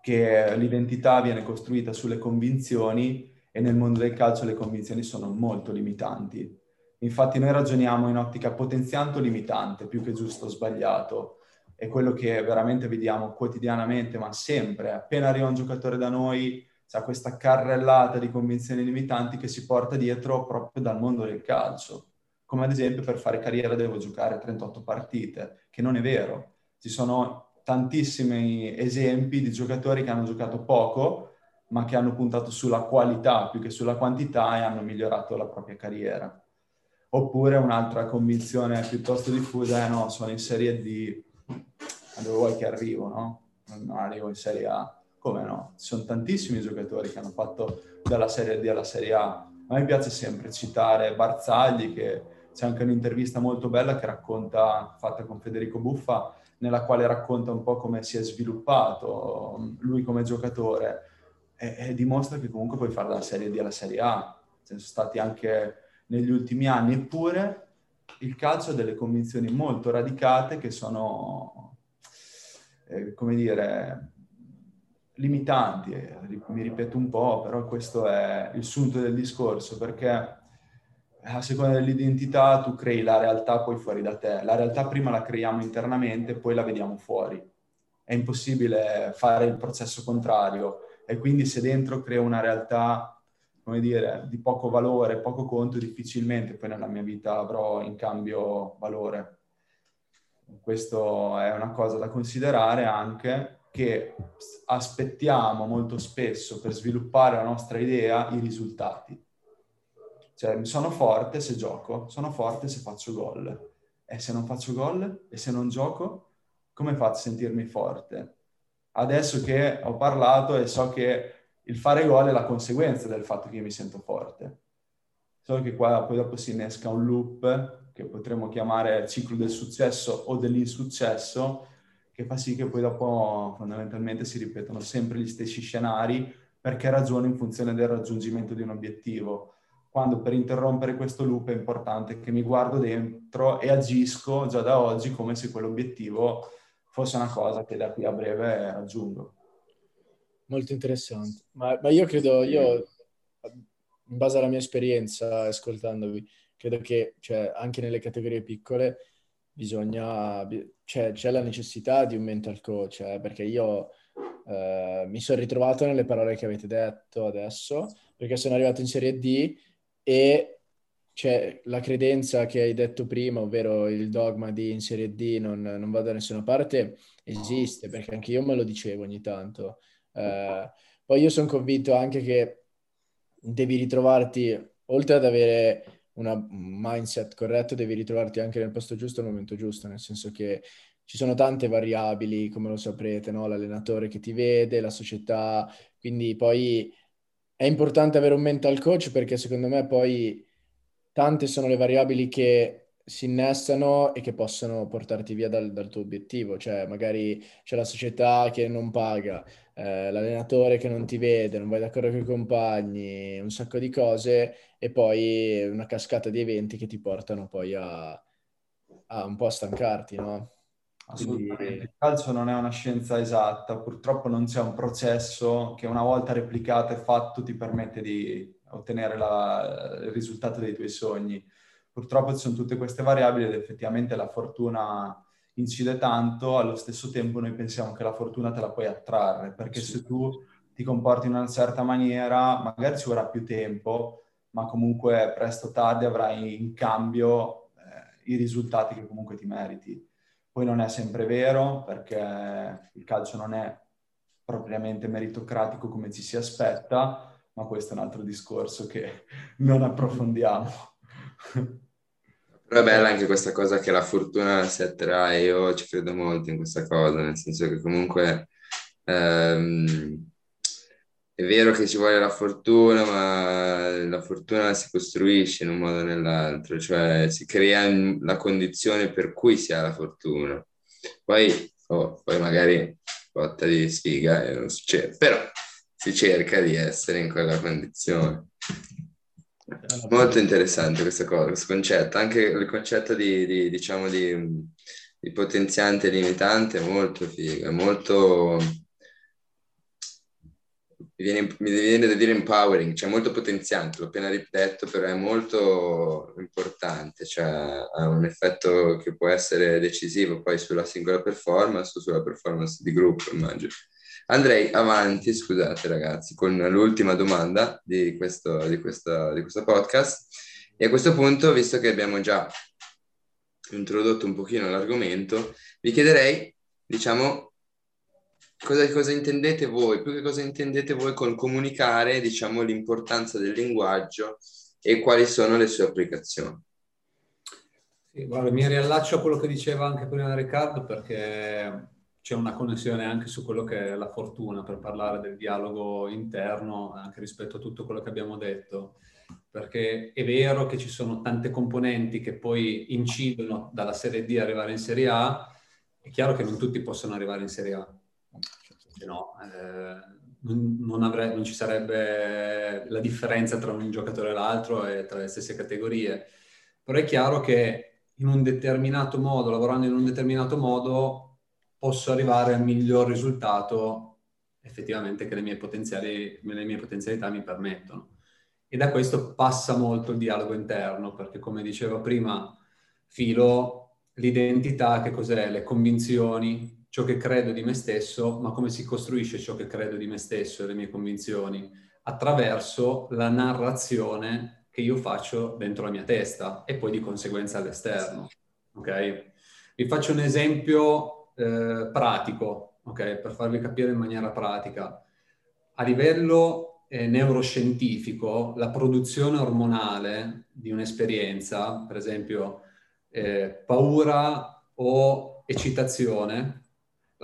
che l'identità viene costruita sulle convinzioni e nel mondo del calcio le convinzioni sono molto limitanti Infatti noi ragioniamo in ottica potenziante o limitante, più che giusto o sbagliato. È quello che veramente vediamo quotidianamente, ma sempre. Appena arriva un giocatore da noi, c'è questa carrellata di convinzioni limitanti che si porta dietro proprio dal mondo del calcio. Come ad esempio per fare carriera devo giocare 38 partite, che non è vero. Ci sono tantissimi esempi di giocatori che hanno giocato poco, ma che hanno puntato sulla qualità più che sulla quantità e hanno migliorato la propria carriera. Oppure un'altra convinzione piuttosto diffusa è no, sono in Serie D, ma dove vuoi che arrivo, no? Non arrivo in Serie A. Come no? Ci sono tantissimi giocatori che hanno fatto dalla Serie D alla Serie A. A me piace sempre citare Barzagli, che c'è anche un'intervista molto bella che racconta, fatta con Federico Buffa, nella quale racconta un po' come si è sviluppato lui come giocatore e, e dimostra che comunque puoi fare dalla Serie D alla Serie A. Ci sono stati anche negli ultimi anni, eppure il calcio ha delle convinzioni molto radicate che sono, eh, come dire, limitanti. Mi ripeto un po', però questo è il sunto del discorso, perché a seconda dell'identità tu crei la realtà poi fuori da te. La realtà prima la creiamo internamente, poi la vediamo fuori. È impossibile fare il processo contrario e quindi se dentro creo una realtà come dire, di poco valore, poco conto, difficilmente poi nella mia vita avrò in cambio valore. Questo è una cosa da considerare anche che aspettiamo molto spesso per sviluppare la nostra idea i risultati. Cioè, sono forte se gioco, sono forte se faccio gol. E se non faccio gol e se non gioco, come faccio a sentirmi forte? Adesso che ho parlato e so che il fare gol è la conseguenza del fatto che io mi sento forte. Solo che qua poi dopo si innesca un loop che potremmo chiamare ciclo del successo o dell'insuccesso, che fa sì che poi dopo fondamentalmente si ripetono sempre gli stessi scenari perché ragione in funzione del raggiungimento di un obiettivo. Quando per interrompere questo loop è importante che mi guardo dentro e agisco già da oggi come se quell'obiettivo fosse una cosa che da qui a breve raggiungo molto interessante. Ma, ma, io credo, io in base alla mia esperienza ascoltandovi, credo che cioè, anche nelle categorie piccole bisogna, cioè, c'è la necessità di un mental coach, eh, perché io eh, mi sono ritrovato nelle parole che avete detto adesso, perché sono arrivato in Serie D e c'è la credenza che hai detto prima, ovvero il dogma di in Serie D non, non vado da nessuna parte, esiste, perché anche io me lo dicevo ogni tanto. Eh, poi io sono convinto anche che devi ritrovarti, oltre ad avere un mindset corretto, devi ritrovarti anche nel posto giusto al momento giusto, nel senso che ci sono tante variabili, come lo saprete, no? l'allenatore che ti vede, la società, quindi poi è importante avere un mental coach perché secondo me poi tante sono le variabili che si innestano e che possono portarti via dal, dal tuo obiettivo, cioè magari c'è la società che non paga, eh, l'allenatore che non ti vede, non vai d'accordo con i compagni, un sacco di cose e poi una cascata di eventi che ti portano poi a, a un po' a stancarti, no? Assolutamente, Quindi... il calcio non è una scienza esatta, purtroppo non c'è un processo che una volta replicato e fatto ti permette di ottenere la, il risultato dei tuoi sogni purtroppo ci sono tutte queste variabili ed effettivamente la fortuna incide tanto, allo stesso tempo noi pensiamo che la fortuna te la puoi attrarre, perché sì. se tu ti comporti in una certa maniera, magari ci vorrà più tempo, ma comunque presto o tardi avrai in cambio eh, i risultati che comunque ti meriti. Poi non è sempre vero perché il calcio non è propriamente meritocratico come ci si aspetta, ma questo è un altro discorso che non approfondiamo. Però è bella anche questa cosa che la fortuna si attrae, io ci credo molto in questa cosa, nel senso che comunque ehm, è vero che ci vuole la fortuna, ma la fortuna si costruisce in un modo o nell'altro, cioè si crea la condizione per cui si ha la fortuna. Poi, oh, poi magari botta di sfiga e non succede, però si cerca di essere in quella condizione. Molto interessante questa cosa, questo concetto, anche il concetto di, di diciamo, di, di potenziante limitante è molto figo, è molto mi viene, mi viene da dire empowering, cioè molto potenziante, l'ho appena detto, però è molto importante, cioè ha un effetto che può essere decisivo poi sulla singola performance o sulla performance di gruppo, immagino. Andrei avanti, scusate ragazzi, con l'ultima domanda di questo, di, questa, di questo podcast. E a questo punto, visto che abbiamo già introdotto un pochino l'argomento, vi chiederei, diciamo, cosa, cosa, intendete voi, più che cosa intendete voi con comunicare, diciamo, l'importanza del linguaggio e quali sono le sue applicazioni? Sì, guarda, mi riallaccio a quello che diceva anche prima Riccardo perché c'è una connessione anche su quello che è la fortuna per parlare del dialogo interno anche rispetto a tutto quello che abbiamo detto. Perché è vero che ci sono tante componenti che poi incidono dalla Serie D arrivare in Serie A, è chiaro che non tutti possono arrivare in Serie A, se no eh, non, avrei, non, ci sarebbe la differenza tra un giocatore e l'altro e tra le stesse categorie. Però è chiaro che in un determinato modo, lavorando in un determinato modo, posso arrivare al miglior risultato effettivamente che le mie, le mie potenzialità mi permettono. E da questo passa molto il dialogo interno, perché come diceva prima Filo, l'identità che cos'è? Le convinzioni, ciò che credo di me stesso, ma come si costruisce ciò che credo di me stesso e le mie convinzioni? Attraverso la narrazione che io faccio dentro la mia testa e poi di conseguenza all'esterno. Ok? Vi faccio un esempio eh, pratico, ok? Per farvi capire in maniera pratica. A livello eh, neuroscientifico, la produzione ormonale di un'esperienza, per esempio eh, paura o eccitazione,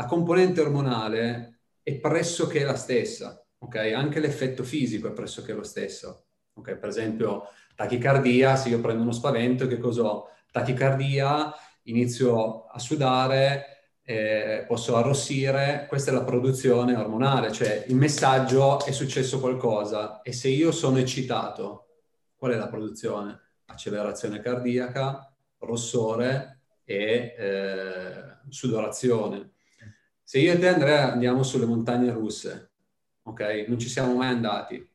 la componente ormonale è pressoché la stessa, ok? Anche l'effetto fisico è pressoché lo stesso, ok? Per esempio, tachicardia, se io prendo uno spavento, che cos'ho? Tachicardia, inizio a sudare, eh, posso arrossire, questa è la produzione ormonale, cioè il messaggio è successo qualcosa e se io sono eccitato, qual è la produzione? Accelerazione cardiaca, rossore e eh, sudorazione. Se io e te Andrea andiamo sulle montagne russe, ok? Non ci siamo mai andati.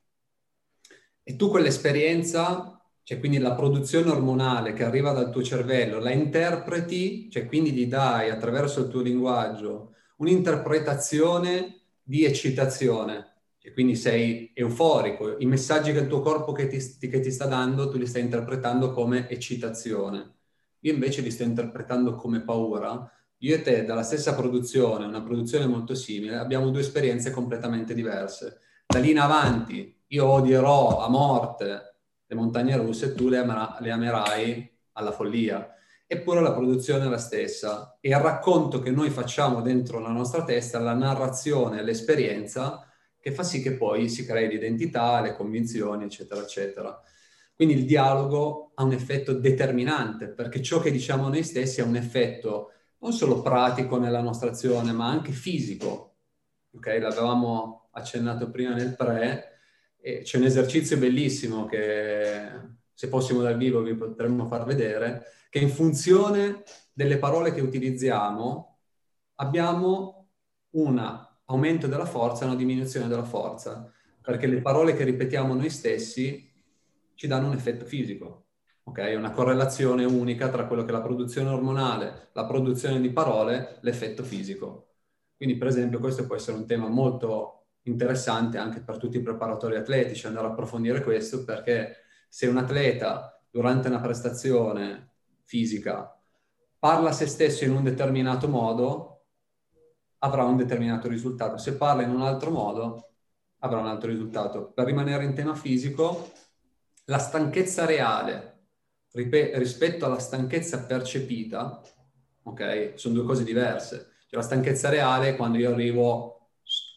E tu quell'esperienza, cioè quindi la produzione ormonale che arriva dal tuo cervello, la interpreti, cioè quindi gli dai attraverso il tuo linguaggio un'interpretazione di eccitazione. E quindi sei euforico, i messaggi che il tuo corpo che ti, che ti sta dando, tu li stai interpretando come eccitazione. Io invece li sto interpretando come paura io e te dalla stessa produzione, una produzione molto simile, abbiamo due esperienze completamente diverse. Da lì in avanti io odierò a morte le montagne russe e tu le, amera- le amerai alla follia. Eppure la produzione è la stessa e il racconto che noi facciamo dentro la nostra testa, la narrazione, l'esperienza, che fa sì che poi si crei l'identità, le convinzioni, eccetera, eccetera. Quindi il dialogo ha un effetto determinante, perché ciò che diciamo noi stessi ha un effetto non solo pratico nella nostra azione, ma anche fisico. Ok, l'avevamo accennato prima nel pre, e c'è un esercizio bellissimo che se fossimo dal vivo vi potremmo far vedere, che in funzione delle parole che utilizziamo abbiamo un aumento della forza e una diminuzione della forza, perché le parole che ripetiamo noi stessi ci danno un effetto fisico ok? Una correlazione unica tra quello che è la produzione ormonale, la produzione di parole, l'effetto fisico. Quindi, per esempio, questo può essere un tema molto interessante anche per tutti i preparatori atletici, andare a approfondire questo, perché se un atleta durante una prestazione fisica parla a se stesso in un determinato modo, avrà un determinato risultato. Se parla in un altro modo, avrà un altro risultato. Per rimanere in tema fisico, la stanchezza reale rispetto alla stanchezza percepita, ok? Sono due cose diverse. Cioè, la stanchezza reale è quando io arrivo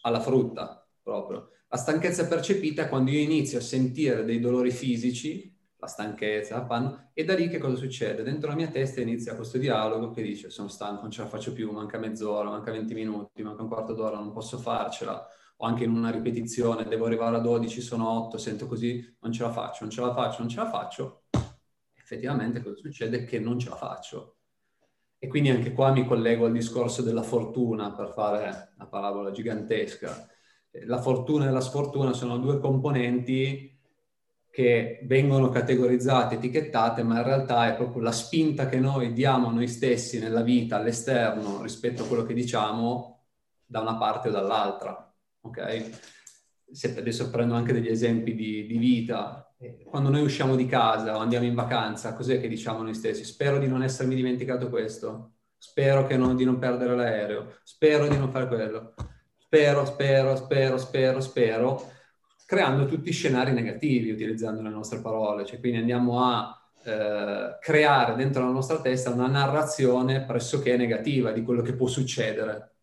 alla frutta, proprio. La stanchezza percepita è quando io inizio a sentire dei dolori fisici la stanchezza, panna, e da lì che cosa succede? Dentro la mia testa inizia questo dialogo che dice sono stanco, non ce la faccio più, manca mezz'ora, manca 20 minuti, manca un quarto d'ora, non posso farcela, o anche in una ripetizione, devo arrivare a 12, sono 8, sento così, non ce la faccio, non ce la faccio, non ce la faccio, effettivamente cosa succede? Che non ce la faccio. E quindi anche qua mi collego al discorso della fortuna per fare la parabola gigantesca. La fortuna e la sfortuna sono due componenti che vengono categorizzate, etichettate, ma in realtà è proprio la spinta che noi diamo a noi stessi nella vita, all'esterno, rispetto a quello che diciamo da una parte o dall'altra. Ok? Se adesso prendo anche degli esempi di, di vita, quando noi usciamo di casa o andiamo in vacanza, cos'è che diciamo noi stessi? Spero di non essermi dimenticato questo, spero non, di non perdere l'aereo, spero di non fare quello, spero, spero, spero, spero, spero creando tutti scenari negativi utilizzando le nostre parole, cioè quindi andiamo a eh, creare dentro la nostra testa una narrazione pressoché negativa di quello che può succedere,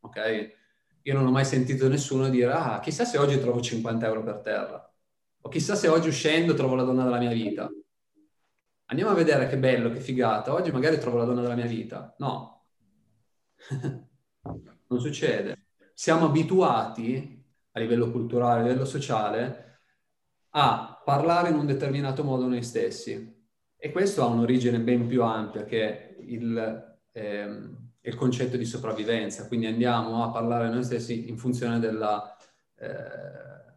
ok? Io non ho mai sentito nessuno dire, ah, chissà se oggi trovo 50 euro per terra, o chissà se oggi uscendo trovo la donna della mia vita. Andiamo a vedere che bello, che figata, oggi magari trovo la donna della mia vita. No, non succede. Siamo abituati a livello culturale, a livello sociale, a parlare in un determinato modo noi stessi. E questo ha un'origine ben più ampia che il, ehm, il concetto di sopravvivenza, quindi andiamo a parlare noi stessi in funzione della, eh,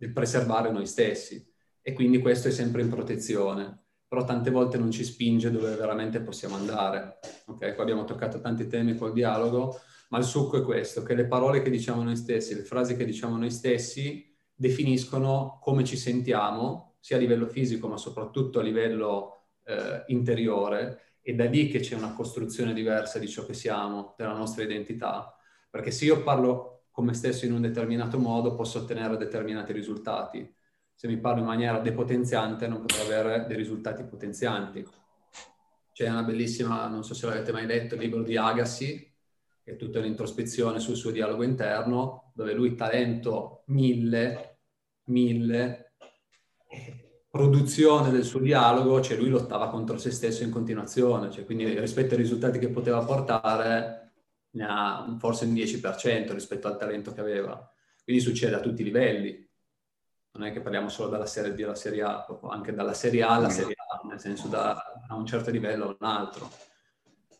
del preservare noi stessi. E quindi questo è sempre in protezione però tante volte non ci spinge dove veramente possiamo andare. Ok, qua abbiamo toccato tanti temi col dialogo, ma il succo è questo, che le parole che diciamo noi stessi, le frasi che diciamo noi stessi definiscono come ci sentiamo, sia a livello fisico ma soprattutto a livello eh, interiore, e da lì che c'è una costruzione diversa di ciò che siamo, della nostra identità. Perché se io parlo con me stesso in un determinato modo posso ottenere determinati risultati. Se mi parlo in maniera depotenziante non potrò avere dei risultati potenzianti. C'è una bellissima, non so se l'avete mai letto, il libro di Agassi, che è tutta l'introspezione sul suo dialogo interno, dove lui talento mille, mille, produzione del suo dialogo, cioè lui lottava contro se stesso in continuazione, cioè quindi rispetto ai risultati che poteva portare ne ha forse un 10% rispetto al talento che aveva. Quindi succede a tutti i livelli. Non è che parliamo solo dalla serie D alla serie A, anche dalla serie A alla mm. serie A, nel senso da, da un certo livello a un altro.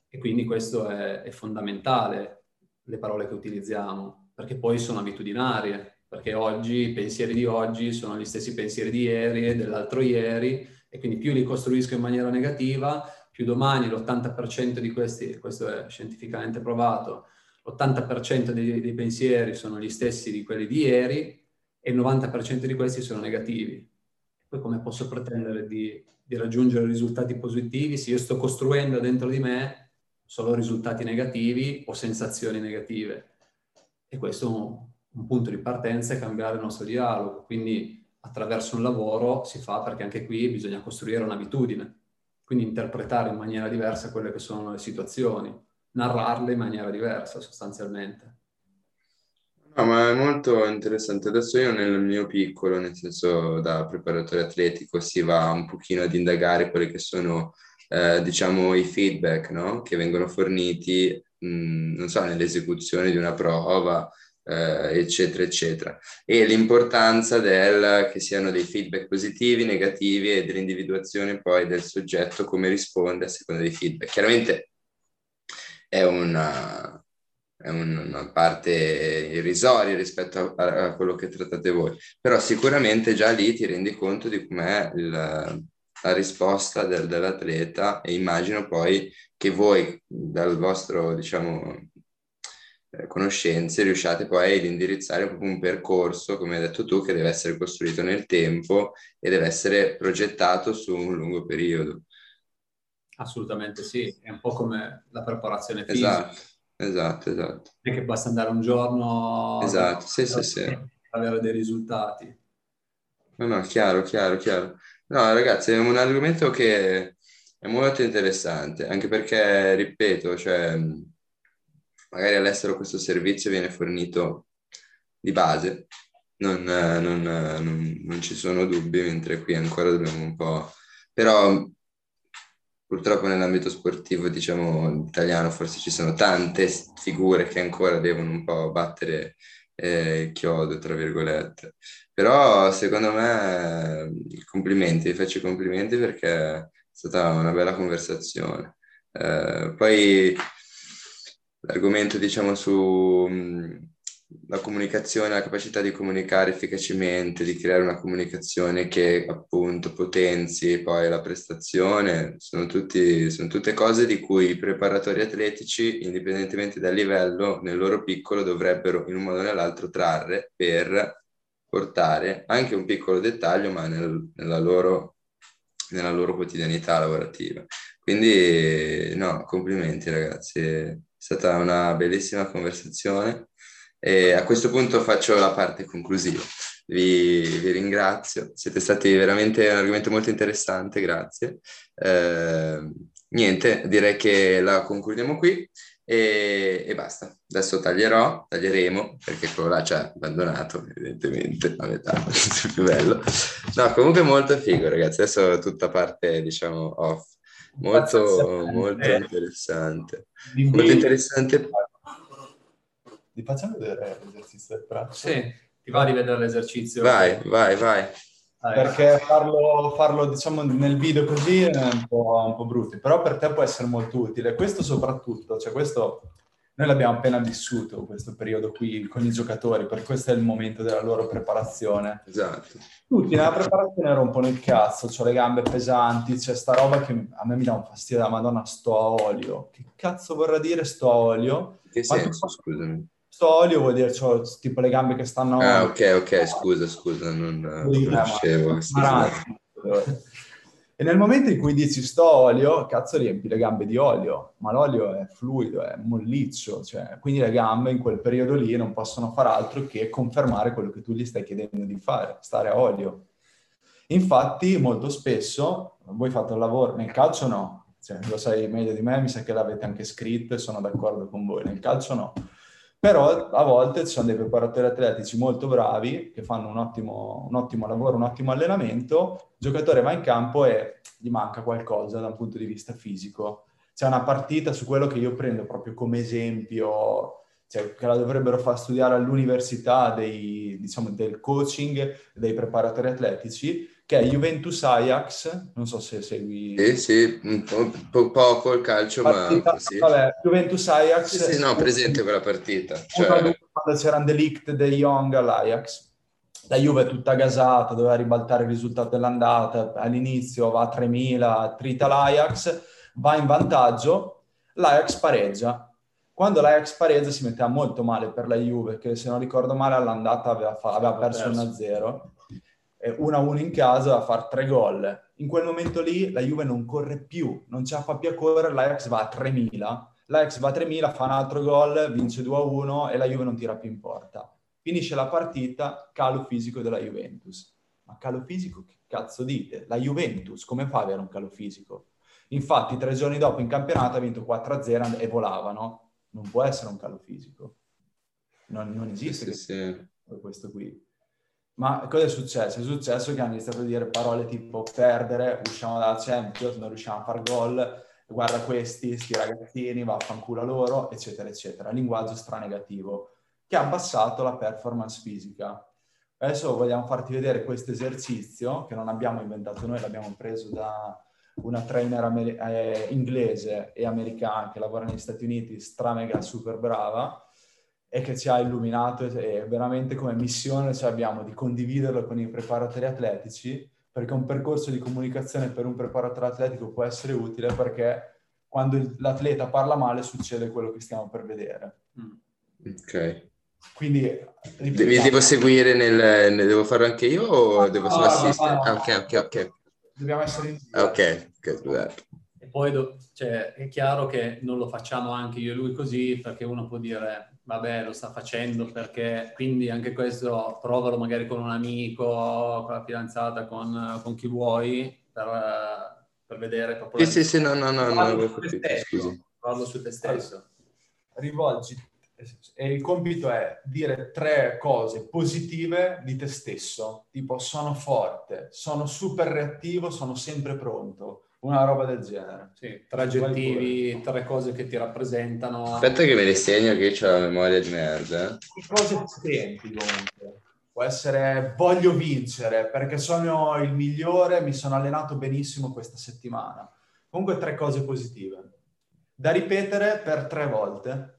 E quindi questo è, è fondamentale, le parole che utilizziamo, perché poi sono abitudinarie, perché oggi i pensieri di oggi sono gli stessi pensieri di ieri e dell'altro ieri, e quindi più li costruisco in maniera negativa, più domani l'80% di questi, questo è scientificamente provato, l'80% dei, dei pensieri sono gli stessi di quelli di ieri e il 90% di questi sono negativi. Poi come posso pretendere di, di raggiungere risultati positivi se io sto costruendo dentro di me solo risultati negativi o sensazioni negative. E questo è un, un punto di partenza è cambiare il nostro dialogo. Quindi attraverso un lavoro si fa perché anche qui bisogna costruire un'abitudine, quindi interpretare in maniera diversa quelle che sono le situazioni, narrarle in maniera diversa sostanzialmente. No, ma è molto interessante. Adesso io nel mio piccolo, nel senso da preparatore atletico, si va un pochino ad indagare quelle che sono eh, diciamo, i feedback no? che vengono forniti, mh, non so, nell'esecuzione di una prova, eh, eccetera, eccetera. E l'importanza del che siano dei feedback positivi, negativi e dell'individuazione poi del soggetto come risponde a seconda dei feedback. Chiaramente è una, è una parte irrisoria rispetto a, a, quello che trattate voi, però sicuramente già lì ti rendi conto di com'è il, la risposta del, dell'atleta e immagino poi che voi dal vostro, diciamo, conoscenze riusciate poi ad indirizzare proprio un percorso, come hai detto tu, che deve essere costruito nel tempo e deve essere progettato su un lungo periodo. Assolutamente sì, è un po' come la preparazione fisica. Esatto, esatto, esatto. Non è che basta andare un giorno esatto, sì, sì, sì. per avere dei risultati. No, no, chiaro, chiaro, chiaro. No, ragazzi, è un argomento che è molto interessante, anche perché, ripeto, cioè, magari all'estero questo servizio viene fornito di base, non, non, non, non ci sono dubbi, mentre qui ancora dobbiamo un po'... Però purtroppo nell'ambito sportivo, diciamo, italiano, forse ci sono tante figure che ancora devono un po' battere eh, il chiodo, tra virgolette. Però secondo me complimenti, vi faccio i complimenti perché è stata una bella conversazione. Eh, poi l'argomento, diciamo, su la comunicazione, la capacità di comunicare efficacemente, di creare una comunicazione che appunto potenzi poi la prestazione, sono, tutti, sono tutte cose di cui i preparatori atletici, indipendentemente dal livello, nel loro piccolo dovrebbero in un modo o nell'altro trarre per portare anche un piccolo dettaglio, ma nel, nella, loro, nella loro quotidianità lavorativa. Quindi no, complimenti ragazzi, stata una bellissima conversazione e a questo punto faccio la parte conclusiva. Vi, vi, ringrazio, siete stati veramente un argomento molto interessante, grazie. Eh, niente, direi che la concludiamo qui e, e, basta. Adesso taglierò, taglieremo, perché quello là ci ha abbandonato, evidentemente, a metà, è più bello. No, comunque molto figo, ragazzi, adesso tutta parte, diciamo, off. Molto, molto interessante. Molto interessante ti facciamo vedere l'esercizio del braccio? Sì, ti va di vedere l'esercizio? Vai, vai, vai. Perché farlo, farlo, diciamo nel video così è un po', un po' brutto, però per te può essere molto utile. Questo soprattutto, cioè questo noi l'abbiamo appena vissuto questo periodo qui con i giocatori, perché questo è il momento della loro preparazione. Esatto. Tutti nella preparazione rompono il cazzo, ho le gambe pesanti, c'è sta roba che a me mi dà un fastidio, la madonna, sto a olio. Che cazzo vorrà dire sto a olio? Che senso, scusami? sto olio vuol dire ho tipo le gambe che stanno... Ah, ok, ok, scusa, scusa, non conoscevo. E nel momento in cui dici sto olio, cazzo riempi le gambe di olio, ma l'olio è fluido, è molliccio, cioè, quindi le gambe in quel periodo lì non possono fare altro che confermare quello che tu gli stai chiedendo di fare, stare a olio. Infatti, molto spesso, voi fate un lavoro, nel calcio no, cioè, lo sai meglio di me, mi sa che l'avete anche scritto e sono d'accordo con voi, nel calcio no però a volte ci sono dei preparatori atletici molto bravi che fanno un ottimo, un ottimo lavoro, un ottimo allenamento, il giocatore va in campo e gli manca qualcosa da un punto di vista fisico. C'è una partita su quello che io prendo proprio come esempio, cioè, che la dovrebbero far studiare all'università dei, diciamo, del coaching dei preparatori atletici, che è Juventus Ajax, non so se segui... Sì, sì, un po', poco il calcio, partita, ma sì. Vabbè, Juventus Ajax... Sì, sì, no, presente quella partita. Cioè... Quando c'era un delict De Jong all'Ajax. La Juve è tutta gasata, doveva ribaltare il risultato dell'andata, all'inizio va a 3.000, trita l'Ajax, va in vantaggio, l'Ajax pareggia. Quando l'Ajax pareggia si metteva molto male per la Juve, che se non ricordo male all'andata aveva, fa- aveva perso 1-0 1-1 in casa a fare tre gol. In quel momento lì la Juve non corre più, non ce la fa più a correre, l'Ajax va a 3.000, l'Ajax va a 3.000, fa un altro gol, vince 2-1 e la Juve non tira più in porta. Finisce la partita, calo fisico della Juventus. Ma calo fisico che cazzo dite? La Juventus come fa ad avere un calo fisico? Infatti tre giorni dopo in campionato ha vinto 4-0 e volavano. Non può essere un calo fisico. Non, non esiste sì, sì. questo qui. Ma cosa è successo? È successo che hanno iniziato a dire parole tipo perdere, usciamo dalla Champions, non riusciamo a far gol, guarda questi, sti ragazzini, vaffanculo loro, eccetera, eccetera. Linguaggio stranegativo, che ha abbassato la performance fisica. Adesso vogliamo farti vedere questo esercizio, che non abbiamo inventato noi, l'abbiamo preso da una trainer amer- eh, inglese e americana che lavora negli Stati Uniti, stra mega super brava, e che ci ha illuminato e veramente come missione ce abbiamo di condividerlo con i preparatori atletici perché un percorso di comunicazione per un preparatore atletico può essere utile perché quando l'atleta parla male succede quello che stiamo per vedere. Mm. Ok. Quindi mi devo seguire nel, nel, devo farlo anche io o devo solo assistere? No, no, no. Ah, ok, ok, ok. Dobbiamo essere in Ok, ok, scusate. poi do, cioè, è chiaro che non lo facciamo anche io e lui così, perché uno può dire, vabbè, lo sta facendo perché, quindi anche questo provalo magari con un amico, con la fidanzata, con, con chi vuoi, per, per vedere proprio... Sì, la... sì, sì, no, no, no, no. Parlo su te stesso. Rivolgi, e il compito è dire tre cose positive di te stesso, tipo sono forte, sono super reattivo, sono sempre pronto una roba del genere. Sì, tre aggettivi, tre cose che ti rappresentano. Aspetta che me li segno che ho la memoria di merda. Eh. Cose potenti comunque. Può essere voglio vincere perché sono il migliore, mi sono allenato benissimo questa settimana. Comunque tre cose positive. Da ripetere per tre volte.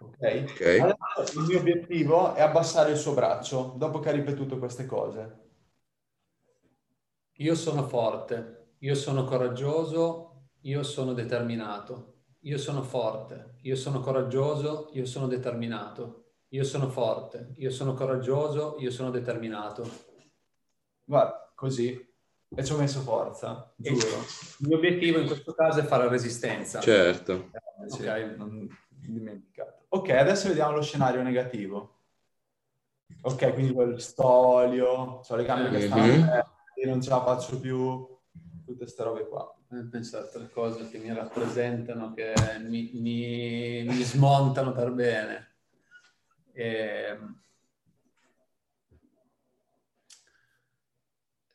Ok? okay. Adesso il mio obiettivo è abbassare il suo braccio dopo che ha ripetuto queste cose. Io sono forte, io sono coraggioso, io sono determinato. Io sono forte, io sono coraggioso, io sono determinato. Io sono forte, io sono coraggioso, io sono determinato. Guarda, così. E ci ho messo forza, giuro. Il mio obiettivo in questo caso è fare resistenza. Certo. Eh, sì, ok, non dimenticato. Ok, adesso vediamo lo scenario negativo. Ok, quindi quel stolio, cioè le gambe che stanno mm-hmm io non ce la faccio più, tutte queste robe qua. Penso a altre cose che mi rappresentano, che mi, mi, mi smontano per bene. E,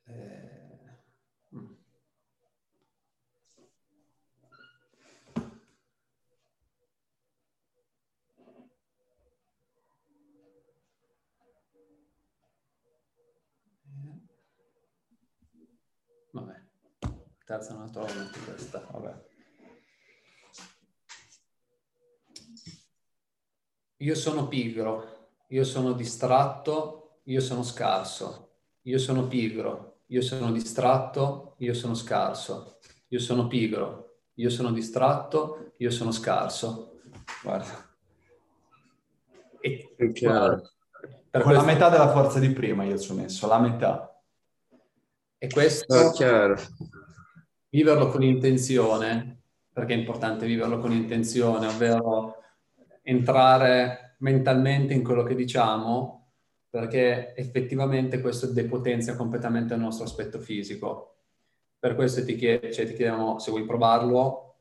eh, Vabbè, terza non la trovo questa. Vabbè. Io sono pigro, io sono distratto, io sono scarso. Io sono pigro, io sono distratto, io sono scarso. Io sono pigro, io sono distratto, io sono scarso. Guarda. E, chiaro. Per Con questo... la metà della forza di prima io ci ho messo, la metà. E questo, oh, viverlo con intenzione, perché è importante viverlo con intenzione, ovvero entrare mentalmente in quello che diciamo, perché effettivamente questo depotenzia completamente il nostro aspetto fisico. Per questo ti, chied- cioè, ti chiediamo se vuoi provarlo,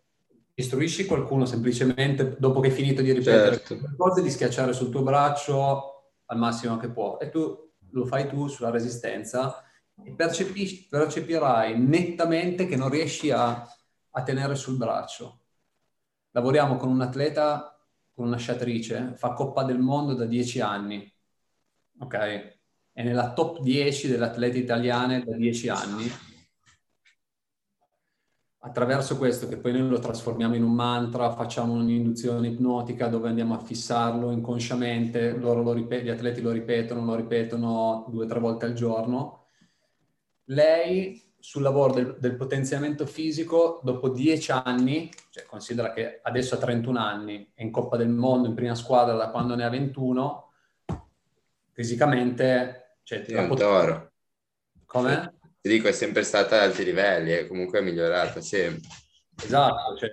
istruisci qualcuno semplicemente dopo che hai finito di ripetere certo. cose, di schiacciare sul tuo braccio al massimo che può e tu lo fai tu sulla resistenza percepi, percepirai nettamente che non riesci a, a tenere sul braccio. Lavoriamo con un atleta, con una sciatrice, fa Coppa del Mondo da dieci anni, ok? È nella top 10 delle atlete italiane da dieci anni. Attraverso questo, che poi noi lo trasformiamo in un mantra, facciamo un'induzione ipnotica dove andiamo a fissarlo inconsciamente, gli atleti lo ripetono, lo ripetono due o tre volte al giorno lei sul lavoro del, del, potenziamento fisico, dopo dieci anni, cioè considera che adesso ha 31 anni, è in Coppa del Mondo, in prima squadra da quando ne ha 21, fisicamente... Cioè, è un pot- toro. Come? Ti dico, è sempre stata ad alti livelli e comunque è migliorata sempre. Esatto, cioè,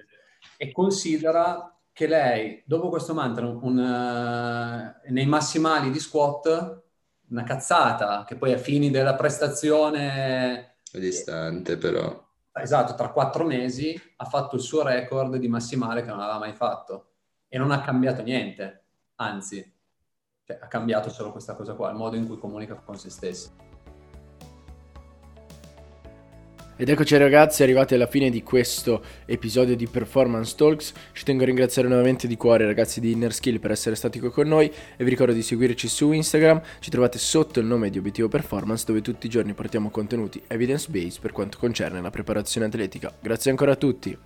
e considera che lei, dopo questo mantra, un, un, uh, nei massimali di squat, una cazzata, che poi a fini della prestazione... È distante però. Esatto, tra quattro mesi ha fatto il suo record di massimale che non aveva mai fatto e non ha cambiato niente, anzi, cioè, ha cambiato solo questa cosa qua, il modo in cui comunica con se stesso. Ed eccoci ragazzi, arrivati alla fine di questo episodio di Performance Talks. Ci tengo a ringraziare nuovamente di cuore i ragazzi di Inner Skill per essere stati qui con noi e vi ricordo di seguirci su Instagram. Ci trovate sotto il nome di Obiettivo Performance dove tutti i giorni portiamo contenuti evidence-based per quanto concerne la preparazione atletica. Grazie ancora a tutti.